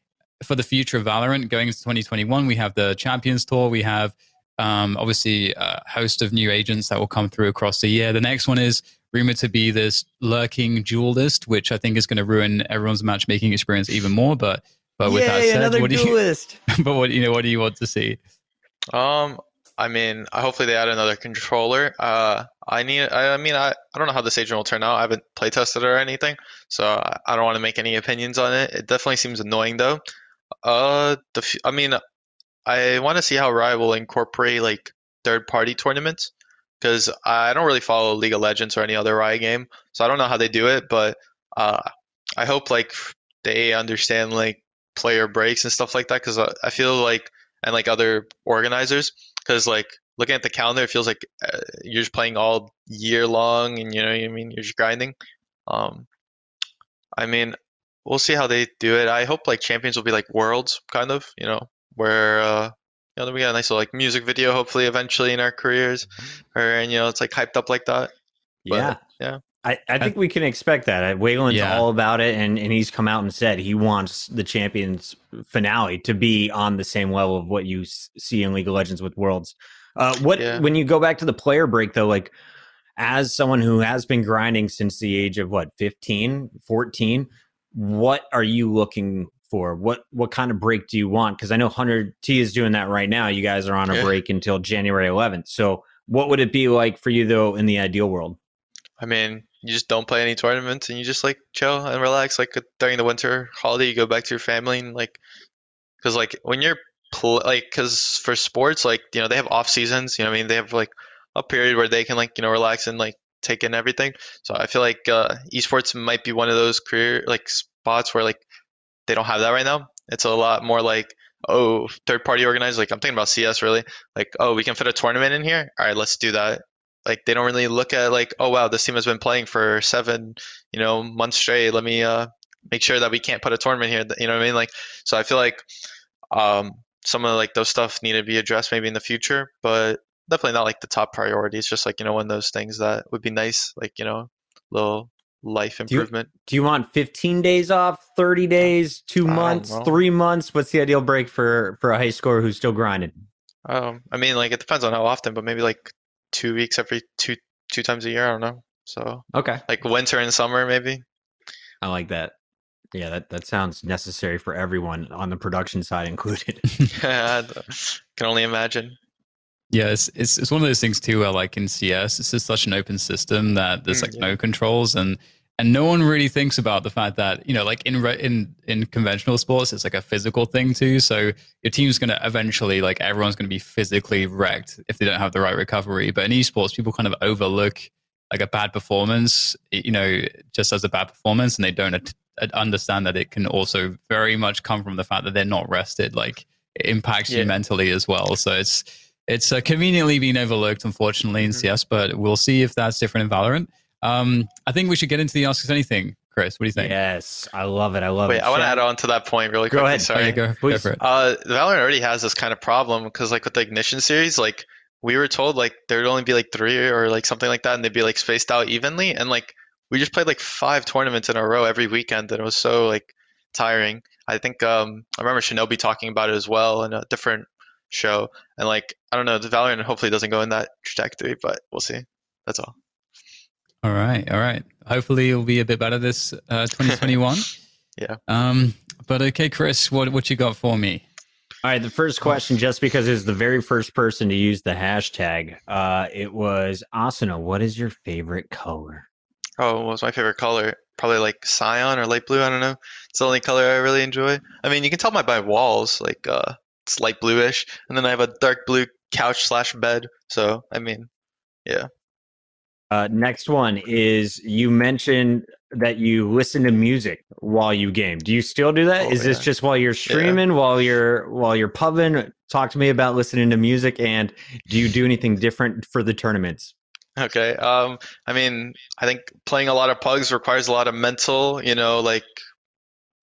for the future of Valorant going into 2021? We have the Champions Tour. We have um, obviously a host of new agents that will come through across the year. The next one is rumored to be this lurking duelist, which I think is going to ruin everyone's matchmaking experience even more. But but with that said, another what do you? But what you know, what do you want to see? Um, I mean, hopefully they add another controller. Uh, I need. I, I mean, I, I don't know how this agent will turn out. I haven't play tested it or anything, so I, I don't want to make any opinions on it. It definitely seems annoying though. Uh, the I mean, I want to see how Riot will incorporate like third party tournaments. because I don't really follow League of Legends or any other Riot game, so I don't know how they do it. But uh, I hope like they understand like player breaks and stuff like that because I feel like and like other organizers because like looking at the calendar, it feels like uh, you're just playing all year long, and you know what I mean. You're just grinding. Um, I mean, we'll see how they do it. I hope like champions will be like worlds, kind of, you know, where uh, you know we got a nice little like music video, hopefully eventually in our careers, or and you know it's like hyped up like that. But, yeah, yeah. I, I think we can expect that. Whalen's Yeah. all about it, and, and he's come out and said he wants the Champions finale to be on the same level of what you s- see in League of Legends with Worlds. Uh, what Yeah. when you go back to the player break though, like as someone who has been grinding since the age of what 15, 14, what are you looking for? What what kind of break do you want? Because I know Hundred T is doing that right now. You guys are on a Yeah. break until January 11th. So what would it be like for you though in the ideal world? I mean, you just don't play any tournaments and you just like chill and relax. Like uh, during the winter holiday, you go back to your family and like, because like when you're pl- like, because for sports, like you know they have off seasons. You know, what I mean they have like a period where they can like you know relax and like take in everything. So I feel like uh, esports might be one of those career like spots where like they don't have that right now. It's a lot more like oh third party organized. Like I'm thinking about CS really. Like oh we can fit a tournament in here. All right, let's do that like they don't really look at like oh wow this team has been playing for seven you know months straight let me uh make sure that we can't put a tournament here you know what i mean like so i feel like um some of like those stuff need to be addressed maybe in the future but definitely not like the top priority it's just like you know one of those things that would be nice like you know little life Do you- improvement Do you want 15 days off, 30 days, two months, know. three months? What's the ideal break for for a high scorer who's still grinding? um i mean like it depends on how often but maybe like two weeks every two two times a year i don't know so Okay, like winter and summer maybe I like that. Yeah, that that sounds necessary for everyone on the production side included. yeah, I can only imagine Yeah, it's, it's it's one of those things too where like in CS, it's just such an open system that there's Mm, like yeah. no controls and and no one really thinks about the fact that you know like in re- in in conventional sports it's like a physical thing too so your team's going to eventually like everyone's going to be physically wrecked if they don't have the right recovery but in esports people kind of overlook like a bad performance you know just as a bad performance and they don't at- at- understand that it can also very much come from the fact that they're not rested like it impacts Yeah. you mentally as well so it's it's uh, conveniently been overlooked unfortunately in Mm-hmm. cs but we'll see if that's different in valorant um, I think we should get into the Ask Us Anything, Chris. What do you think? yes, I love it. I love it. Wait, it. I want to add on to that point really Go quickly. ahead. Sorry. Okay, go, go Please. for it. Uh, Valorant already has this kind of problem because, like, with the Ignition series, like we were told like there'd only be like three or like something like that, and they'd be like spaced out evenly, and like we just played like five tournaments in a row every weekend, and it was so like tiring. I think um I remember Shinobi talking about it as well in a different show, and like I don't know, the Valorant hopefully doesn't go in that trajectory, but we'll see. That's all. All right, all right. Hopefully, it'll be a bit better this uh, 2021. Yeah. Um, but okay, Chris, what what you got for me? All right, the first question, just because it's the very first person to use the hashtag, uh, it was Asuna. What is your favorite color? Oh, what's my favorite color? Probably like cyan or light blue. I don't know. It's the only color I really enjoy. I mean, you can tell by my walls, like uh, it's light bluish, and then I have a dark blue couch slash bed. So I mean, yeah. Uh, next one is you mentioned that you listen to music while you game. Do you still do that? Oh, Is this just while you're streaming, while you're while you're pubbing? Talk to me about listening to music, and do you do anything different for the tournaments? Okay. Um, I mean, I think playing a lot of pugs requires a lot of mental, you know, like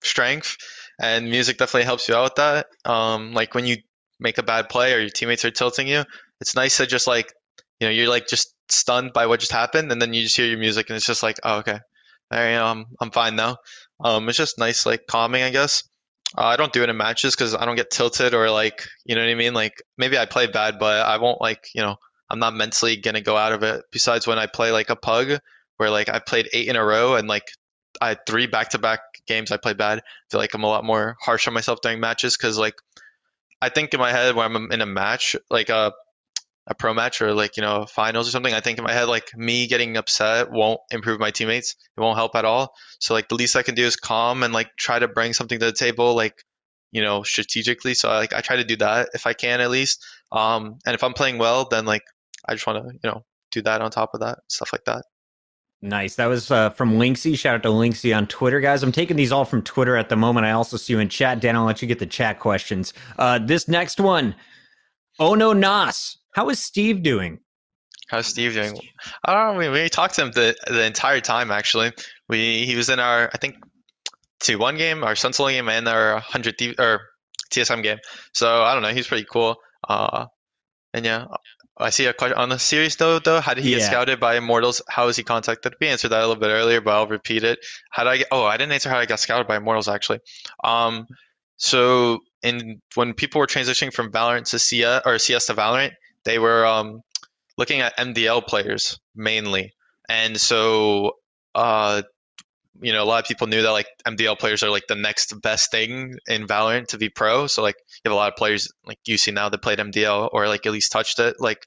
strength, and music definitely helps you out with that. Um, like when you make a bad play or your teammates are tilting you, it's nice to just like, you know, you're like just stunned by what just happened, and then you just hear your music, and it's just like, oh, okay, I'm I'm fine now. Um, it's just nice, like calming, I guess. Uh, I don't do it in matches because I don't get tilted or like, you know what I mean. Like maybe I play bad, but I won't like, you know, I'm not mentally gonna go out of it. Besides when I play like a pug, where like I played eight in a row and like I had three back to back games I played bad. I feel like I'm a lot more harsh on myself during matches because like I think in my head when I'm in a match, like a a pro match or like you know finals or something, I think in my head like me getting upset won't improve my teammates. It won't help at all. So like the least I can do is calm and like try to bring something to the table, like you know strategically. So like I try to do that if I can at least. Um, and if I'm playing well, then like I just want to you know do that on top of that, stuff like that. Nice. That was uh, from Linksy. Shout out to Linksy on Twitter, guys. I'm taking these all from Twitter at the moment. I also see you in chat. Dan, I'll let you get the chat questions. Uh, this next one, Oh no, Nas. How is Steve doing? How's Steve doing? I don't know. We, we talked to him the the entire time. Actually, we he was in our I think T one game, our Sun Soul game, and our hundred or TSM game. So I don't know. He's pretty cool. Uh, and yeah, I see a question on the series though. Though, how did he Yeah. get scouted by Immortals? How was he contacted? We answered that a little bit earlier, but I'll repeat it. How did I get? Oh, I didn't answer how I got scouted by Immortals actually. Um, so in when people were transitioning from Valorant to CS or CS to Valorant, they were um looking at MDL players mainly, and so uh you know, a lot of people knew that like MDL players are like the next best thing in Valorant to be pro. So like you have a lot of players like you see now that played MDL or like at least touched it. Like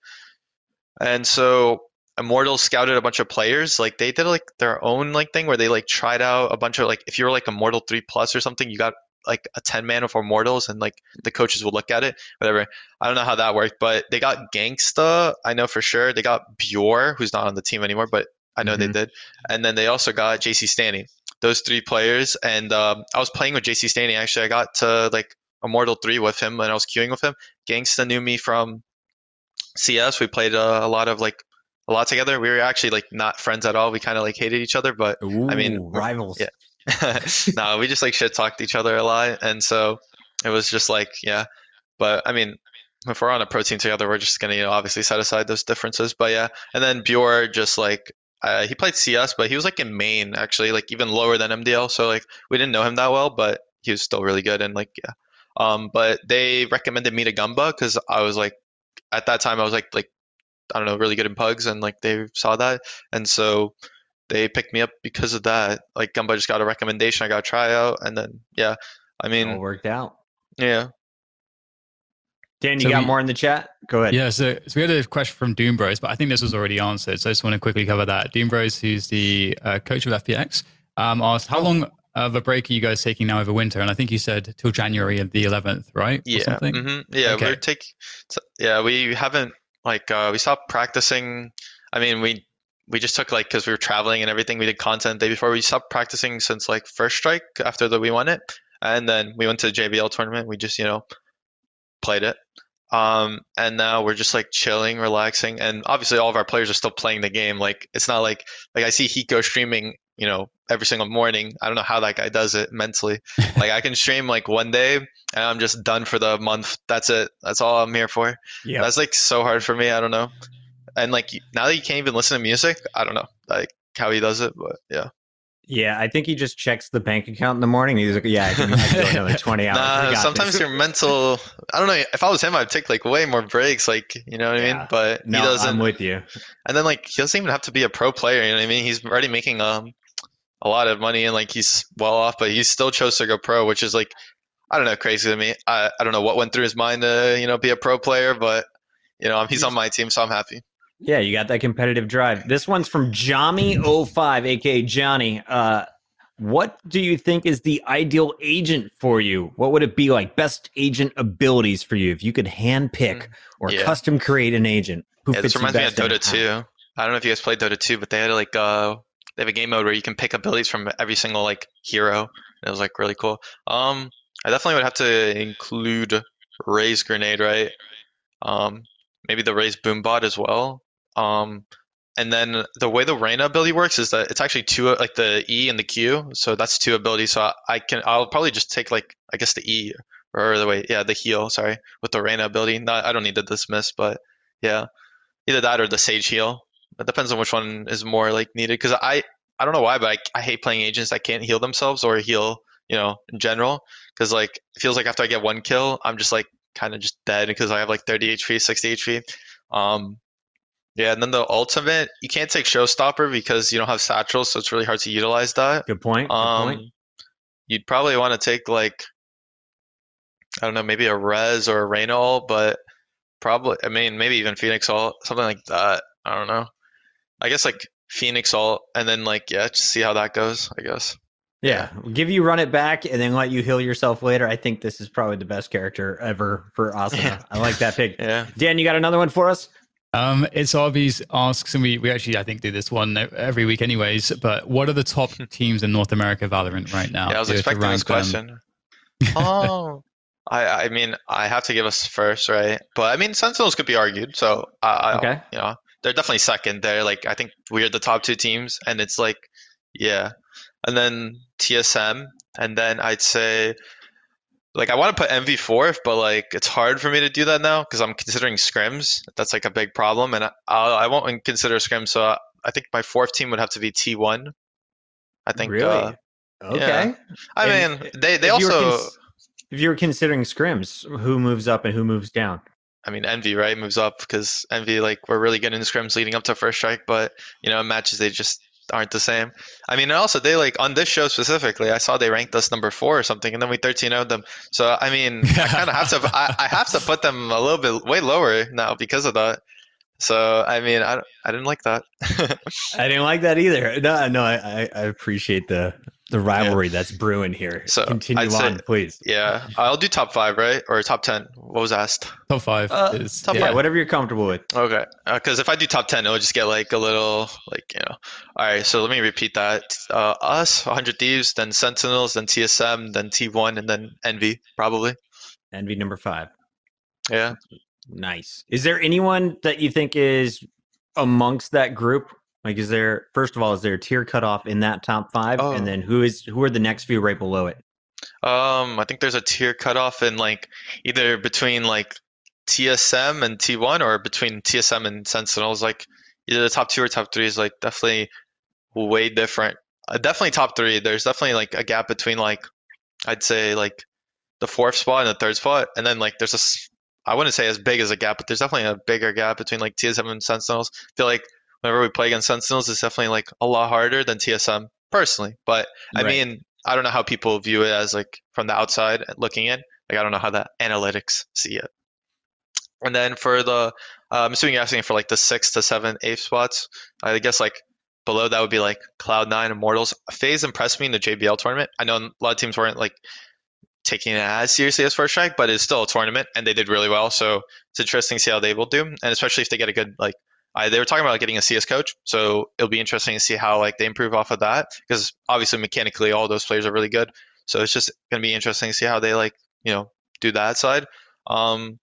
and so Immortals scouted a bunch of players. Like they did like their own like thing where they like tried out a bunch of like if you were like Immortal three plus or something, you got like a ten man of Immortals and like the coaches would look at it. Whatever. I don't know how that worked, but they got Gangsta, I know for sure. They got Bjor, who's not on the team anymore, but I know they did. And then they also got jcStani. Those three players. And um, I was playing with jcStani. Actually, I got to like Immortal 3 with him and I was queuing with him. Gangsta knew me from CS. We played uh, a lot of like a lot together. We were actually like not friends at all. We kind of like hated each other, but I mean, rivals. Yeah. no, we just like shit talked each other a lot. And so it was just like, yeah. But I mean, if we're on a pro team together, we're just gonna, you know, obviously set aside those differences. But yeah, and then Bjor just like uh, he played CS, but he was like in Main actually, like even lower than MDL. So like we didn't know him that well, but he was still really good and like yeah. Um, but they recommended me to Gumba because I was like, at that time I was like like I don't know, really good in pugs, and like they saw that, and so they picked me up because of that. Like Gumba just got a recommendation, I got a tryout, and then yeah, I mean, all worked out. Yeah. Dan, you So got we- more in the chat? Go ahead. Yeah, so, so we had a question from Doom Bros, but I think this was already answered. So I just want to quickly cover that. Doom Bros, who's the uh, coach of FPX, um, asked, How long of a break are you guys taking now over winter? And I think you said till January of the 11th, right? Or Yeah. something? hmm Yeah, Okay. we're take. so- Yeah, we haven't like uh, we stopped practicing. I mean, we we just took like because we were traveling and everything. We did content the day before. We stopped practicing since like first strike after that we won it, and then we went to the JBL tournament. We just you know played it. Um, and now we're just like chilling, relaxing, and obviously all of our players are still playing the game. Like it's not like like I see Hiko streaming, you know, every single morning. I don't know how that guy does it mentally. like I can stream like one day and I'm just done for the month. That's it. That's all I'm here for. Yeah. That's like so hard for me. I don't know. And like now that you can't even listen to music, I don't know like how he does it, but yeah. Yeah, I think he just checks the bank account in the morning. He's like, "Yeah, I can, I can go another twenty hours." Nah, sometimes this. your mental. I don't know. If I was him, I'd take like way more breaks. Like you know what I mean. But No, he doesn't. I'm with you. And then like he doesn't even have to be a pro player. You know what I mean? He's already making um a lot of money and like he's well off, but he still chose to go pro, which is like I don't know, crazy to me. I I don't know what went through his mind to you know be a pro player, but you know he's on my team, so I'm happy. Yeah, you got that competitive drive. This one's from Johnny05, aka Johnny. Uh, what do you think is the ideal agent for you? What would it be like? Best agent abilities for you if you could handpick or Mm, Yeah. custom create an agent who yeah, fits this reminds me of Dota 2. I don't know if you guys played Dota 2, but they had like uh they have a game mode where you can pick abilities from every single like hero. It was like really cool. Um I definitely would have to include Raze's grenade, right? Um maybe the Raze's boombot as well. Um and then the way the Reyna ability works is that it's actually two like the E and the Q, so that's two abilities. So I, I can I'll probably just take like I guess the E or the way yeah the heal sorry with the Reyna ability. Not I don't need the dismiss, but yeah, either that or the Sage heal. It depends on which one is more like needed. Because I I don't know why, but I, I hate playing agents that can't heal themselves or heal you know in general. Because like it feels like after I get one kill, I'm just like kind of just dead because I have like 30 HP, 60 HP. Um, yeah, and then the ultimate, you can't take Showstopper because you don't have satchels, so it's really hard to utilize that. Good point. Good Um, point. you'd probably want to take like I don't know, maybe a res or a Reyna but probably I mean maybe even Phoenix ult, something like that. I don't know. I guess like Phoenix ult, and then like yeah, just see how that goes. I guess. Yeah, give you run it back and then let you heal yourself later. I think this is probably the best character ever for Asuna. I like that pick. Yeah. Dan, you got another one for us? Um, it's Arby's asks, and we, we actually I think do this one every week, anyways. But what are the top teams in North America Valorant right now? Yeah, I was If you were expecting this question. oh, I I mean I have to give us first, right? But I mean Sentinels could be argued. So I, I Okay. you know they're definitely second. They're like I think we're the top two teams, and it's like yeah, and then TSM, and then I'd say. Like I want to put Envy fourth, but like it's hard for me to do that now because I'm considering scrims. That's like a big problem, and I I'll, I won't consider scrims. So I, I think my fourth team would have to be T1. I think. Really? Uh, Okay. yeah. I And mean, they they if you also. cons- if you were considering scrims, who moves up and who moves down? I mean, Envy, right, moves up because Envy, like, we're really good in scrims leading up to first strike, but you know, in matches they just aren't the same. I mean, and also they like on this show specifically, I saw they ranked us number four or something, and then we 13 0 them. So I mean, I kind of have to, I, I have to put them a little bit way lower now because of that. So I mean, I, I didn't like that. I didn't like that either. No, no, I, I, I appreciate the the rivalry that's brewing here. So continue I'd say- on, please. yeah, I'll do top five, right, or top ten. What was asked? Top five Uh, is top yeah, five. whatever you're comfortable with. Okay, because if I do top ten, it'll just get like a little like you know. All right, so let me repeat that. Uh, us, 100 Thieves, then Sentinels, then TSM, then T1, and then Envy, probably. Envy number five. Yeah. Nice. Is there anyone that you think is amongst that group? Like, is there first of all, is there a tier cutoff in that top five, Oh. and then who is who are the next few right below it? Um, I think there's a tier cutoff in like either between like TSM and T1 or between TSM and Sentinels. Like either the top two or top three is like definitely way different. Uh, definitely top three. There's definitely like a gap between like I'd say like the fourth spot and the third spot, and then like there's a I wouldn't say as big as a gap, but there's definitely a bigger gap between like TSM and Sentinels. I feel like whenever we play against Sentinels, it's definitely like a lot harder than TSM personally. But I Right. mean, I don't know how people view it as like from the outside looking in. Like I don't know how the analytics see it. And then for the, uh, I'm assuming you're asking for like the six to seven, eighth spots. I guess like below that would be like Cloud Nine, Immortals. Phase impressed me in the JBL tournament. I know a lot of teams weren't like taking it as seriously as First Strike, but it's still a tournament, and they did really well. So it's interesting to see how they will do, and especially if they get a good like. I, they were talking about getting a CS coach, so it'll be interesting to see how like they improve off of that because obviously mechanically all those players are really good. So it's just gonna be interesting to see how they like you know do that side. Um,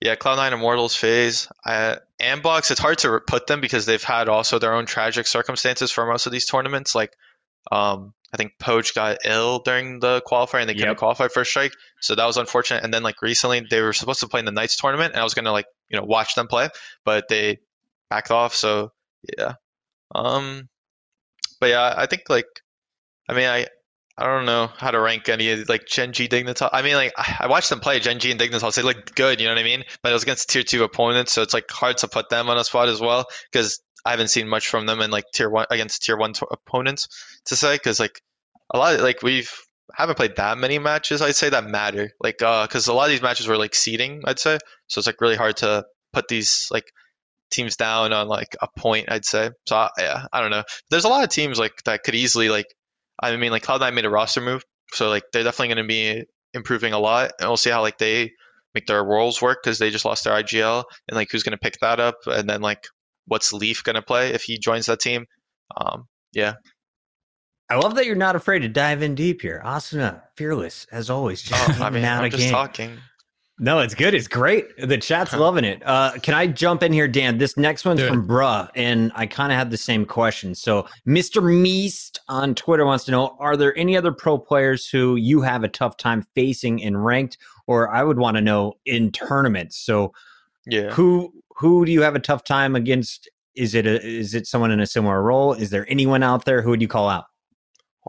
yeah, Cloud9 Immortals phase. Uh, Andbox, it's hard to put them because they've had also their own tragic circumstances for most of these tournaments. Like, um, I think Poach got ill during the qualifier and they couldn't qualify for strike, so that was unfortunate. And then like recently, they were supposed to play in the Knights tournament, and I was gonna like you know watch them play, but they backed off. So yeah, um, but yeah, I think like, I mean, I I don't know how to rank any like Gen G Dignitas. I mean, like I watched them play Gen G and Dignitas. They looked good, you know what I mean? But it was against tier two opponents, so it's like hard to put them on a spot as well because I haven't seen much from them in like tier one against tier one to- opponents to say because like a lot of like we've haven't played that many matches I'd say that matter like uh because a lot of these matches were like seeding I'd say so it's like really hard to put these like teams down on like a point I'd say so I, yeah I don't know there's a lot of teams like that could easily like I mean like Cloud9 made a roster move so like they're definitely going to be improving a lot and we'll see how like they make their roles work because they just lost their IGL and like who's going to pick that up and then like what's Leaf going to play if he joins that team um yeah I love that you're not afraid to dive in deep here. Asuna, fearless as always. Just Oh, I mean, I'm just game. talking. No, it's good. It's great. The chat's loving it. Uh, can I jump in here, Dan? This next one's from Bruh, and I kind of have the same question. So, Mr. Meest on Twitter wants to know Are there any other pro players who you have a tough time facing in ranked, or I would want to know in tournaments? So, Yeah. who who do you have a tough time against? Is it a, is it someone in a similar role? Is there anyone out there who would you call out?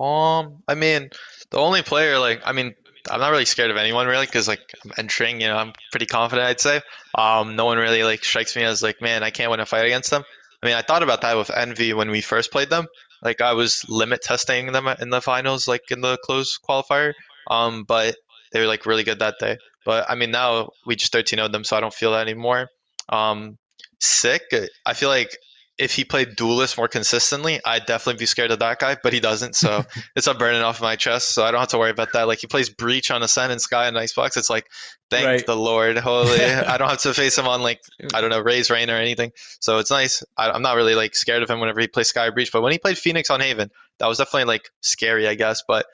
Um, I mean, the only player like I mean, I'm not really scared of anyone really because like I'm entering, you know, I'm pretty confident. I'd say. Um, no one really like strikes me as like, man, I can't win a fight against them. I mean, I thought about that with Envy when we first played them. Like I was limit testing them in the finals, like in the close qualifier. Um, but they were like really good that day. But I mean, now we just 13 0 them, so I don't feel that anymore. Um, sick. I feel like if he played duelist more consistently, I'd definitely be scared of that guy, but he doesn't. So it's a burden off my chest. So I don't have to worry about that. Like he plays Breach on Ascent and Skye and Icebox. It's like, thank Right. the Lord. Holy. I don't have to face him on like, I don't know, Raze Rain or anything. So it's nice. I, I'm not really like scared of him whenever he plays Skye or Breach. But when he played Phoenix on Haven, that was definitely like scary, I guess. But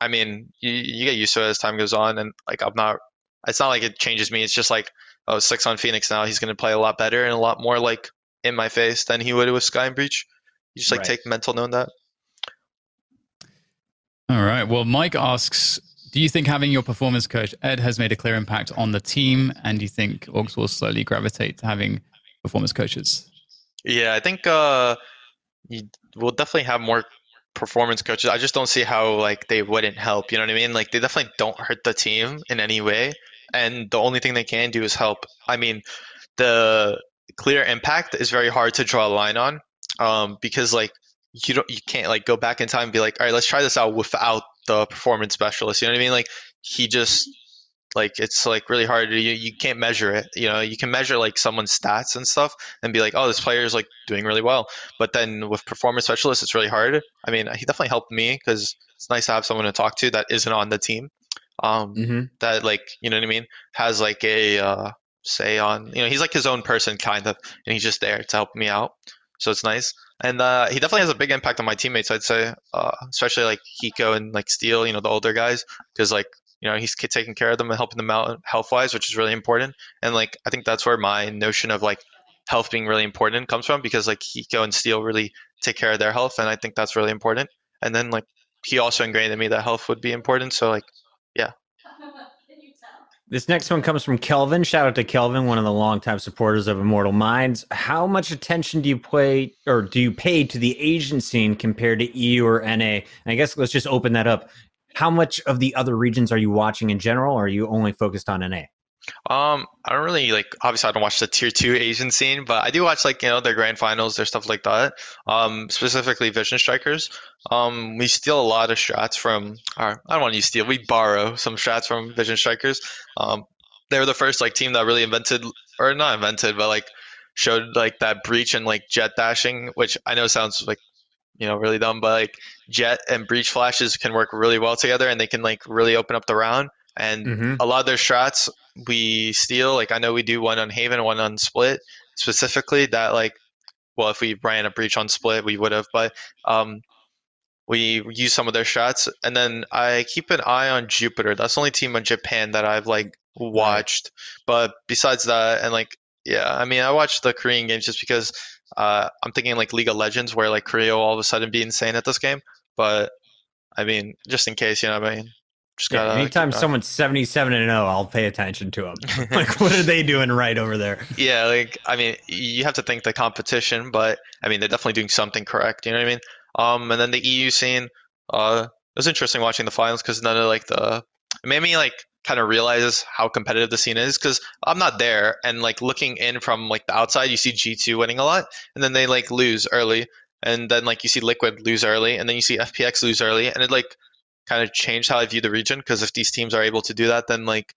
I mean, you, you get used to it as time goes on. And like, I'm not, it's not like it changes me. It's just like, oh, six on Phoenix now. He's going to play a lot better and a lot more like in my face than he would with Skye and Breach. You just like Right. take mental note of that. All right. Well, Mike asks, do you think having your performance coach Ed has made a clear impact on the team, and do you think Orgs will slowly gravitate to having performance coaches? Yeah, I think uh, you, we'll definitely have more performance coaches. I just don't see how like they wouldn't help. You know what I mean? Like they definitely don't hurt the team in any way, and the only thing they can do is help. I mean, the clear impact is very hard to draw a line on, um, because like you don't you can't like go back in time and be like, all right, let's try this out without the performance specialist. You know what I mean? Like he just like it's like really hard to you, you can't measure it you know you can measure like someone's stats and stuff and be like oh this player is like doing really well but then with performance specialists it's really hard i mean he definitely helped me because it's nice to have someone to talk to that isn't on the team um Mm-hmm. that like you know what i mean has like a uh say on you know he's like his own person kind of and he's just there to help me out. So it's nice. And uh, he definitely has a big impact on my teammates i'd say uh, especially like hiko and like steel you know the older guys because like you know he's taking care of them and helping them out health wise which is really important. And like i think that's where my notion of like health being really important comes from because like hiko and steel really take care of their health and i think that's really important. And then like he also ingrained in me that health would be important. So like yeah This next one comes from Kelvin. Shout out to Kelvin, one of the longtime supporters of Immortal Minds. How much attention do you play or do you pay to the Asian scene compared to EU or NA? And I guess let's just open that up. How much of the other regions are you watching in general, or are you only focused on NA? Um, I don't really like. Obviously, I don't watch the tier two Asian scene, but I do watch like you know their grand finals, their stuff like that. Um, specifically Vision Strikers. Um, we steal a lot of strats from. Or I don't want to use steal. We borrow some strats from Vision Strikers. Um, they were the first like team that really invented, or not invented, but like showed like that breach and like Jett dashing, which I know sounds like you know really dumb, but like Jett and breach flashes can work really well together, and they can like really open up the round. And Mhm. a lot of their strats we steal. Like I know we do one on Haven, one on Split specifically. That like, well, if we ran a breach on Split, we would have. But um, we use some of their strats, and then I keep an eye on Jupiter. That's the only team in Japan that I've like watched. But besides that, and like, yeah, I mean, I watch the Korean games just because uh, I'm thinking like League of Legends, where like Korea will all of a sudden be insane at this game. But I mean, just in case, you know what I mean. Just Yeah, gotta anytime keep an eye. someone's 77 and 0, I'll pay attention to them. like, what are they doing right over there? Yeah, like I mean, you have to think the competition, but I mean, they're definitely doing something correct. You know what I mean? Um, and then the EU scene, uh, it was interesting watching the finals because none of like the it made me like kind of realize how competitive the scene is because I'm not there and like looking in from like the outside, you see G2 winning a lot, and then they like lose early, and then like you see Liquid lose early, and then you see FPX lose early, and it like kind of changed how I view the region because if these teams are able to do that, then like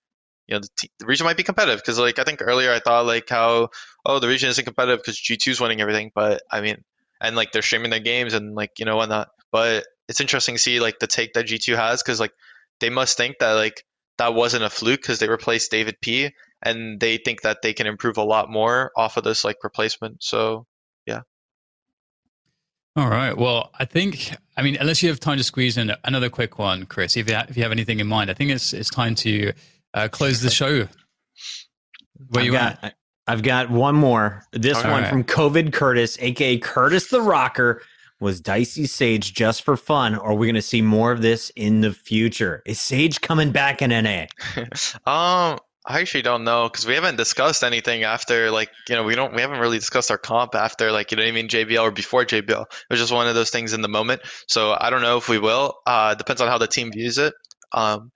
you know the, te- the region might be competitive because like I think earlier I thought like how oh the region isn't competitive because G2's winning everything, but I mean and like they're streaming their games and like you know whatnot. But it's interesting to see like the take that G2 has because like they must think that like that wasn't a fluke because they replaced David P and they think that they can improve a lot more off of this like replacement. So. All right. Well, I think, I mean, unless you have time to squeeze in another quick one, Chris, if you, ha- if you have anything in mind, I think it's it's time to uh, close the show. Where I've you got, at? I've got one more. This All one right. from COVID Curtis, aka Curtis the Rocker. Was Dicey Sage just for fun, or are we going to see more of this in the future? Is Sage coming back in NA? Um, I actually don't know because we haven't discussed anything after like you know we don't we haven't really discussed our comp after like you know what I mean JBL or before JBL. It was just one of those things in the moment. So I don't know if we will. Uh, depends on how the team views it. Um,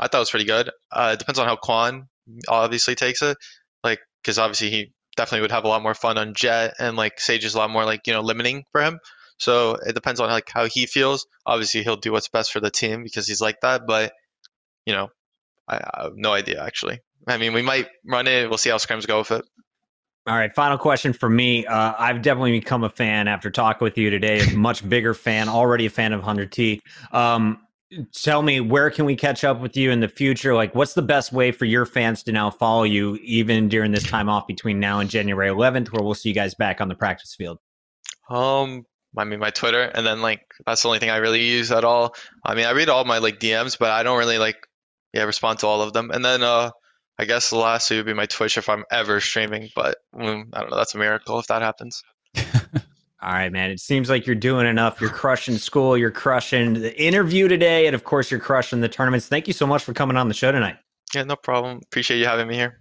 I thought it was pretty good. Uh, it depends on how Quan obviously takes it. Like because obviously he definitely would have a lot more fun on Jett and like Sage is a lot more like you know limiting for him. So it depends on like how he feels. Obviously he'll do what's best for the team because he's like that. But you know I, I have no idea actually. I mean, we might run it. We'll see how scrims go with it. All right, final question for me. Uh, I've definitely become a fan after talking with you today. A much bigger fan, already a fan of Hunter T. Um, tell me, where can we catch up with you in the future? Like, what's the best way for your fans to now follow you, even during this time off between now and January 11th, where we'll see you guys back on the practice field? Um, I mean, my Twitter, and then like that's the only thing I really use at all. I mean, I read all my like DMs, but I don't really like yeah respond to all of them. And then uh, I guess the last would be my Twitch if I'm ever streaming, but mm, I don't know. That's a miracle if that happens. All right, man. It seems like you're doing enough. You're crushing school. You're crushing the interview today, and of course, you're crushing the tournaments. Thank you so much for coming on the show tonight. Yeah, no problem. Appreciate you having me here.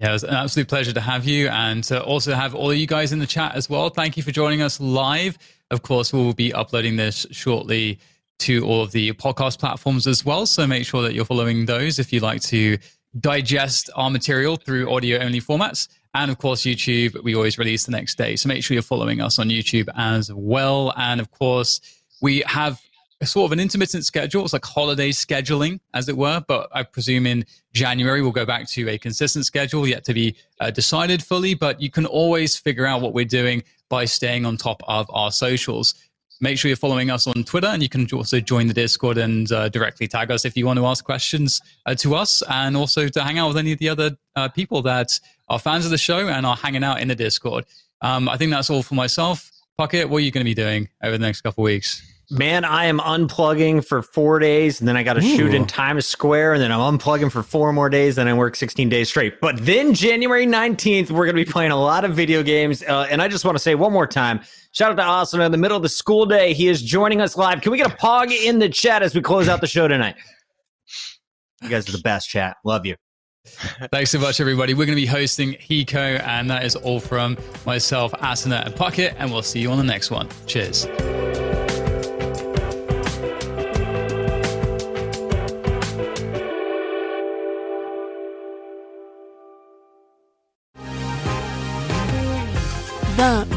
Yeah, it was an absolute pleasure to have you and to also have all of you guys in the chat as well. Thank you for joining us live. Of course, we'll be uploading this shortly to all of the podcast platforms as well. So make sure that you're following those if you like to digest our material through audio only formats. And of course, YouTube, we always release the next day. So make sure you're following us on YouTube as well. And of course, we have sort of an intermittent schedule. It's like holiday scheduling, as it were. But I presume in January we'll go back to a consistent schedule, yet to be uh, decided fully. But you can always figure out what we're doing by staying on top of our socials. Make sure you're following us on Twitter, and you can also join the Discord and uh, directly tag us if you want to ask questions uh, to us, and also to hang out with any of the other uh, people that are fans of the show and are hanging out in the Discord. Um, I think that's all for myself. Puckett, what are you going to be doing over the next couple of weeks? Man, I am unplugging for four days, and then I got to shoot in Times Square, and then I'm unplugging for four more days, and I work 16 days straight. But then January 19th, we're going to be playing a lot of video games. Uh, and I just want to say one more time shout out to Austin in the middle of the school day. He is joining us live. Can we get a pog in the chat as we close out the show tonight? You guys are the best chat. Love you. Thanks so much, everybody. We're going to be hosting Hiko, and that is all from myself, Asuna, and Pocket, and we'll see you on the next one. Cheers.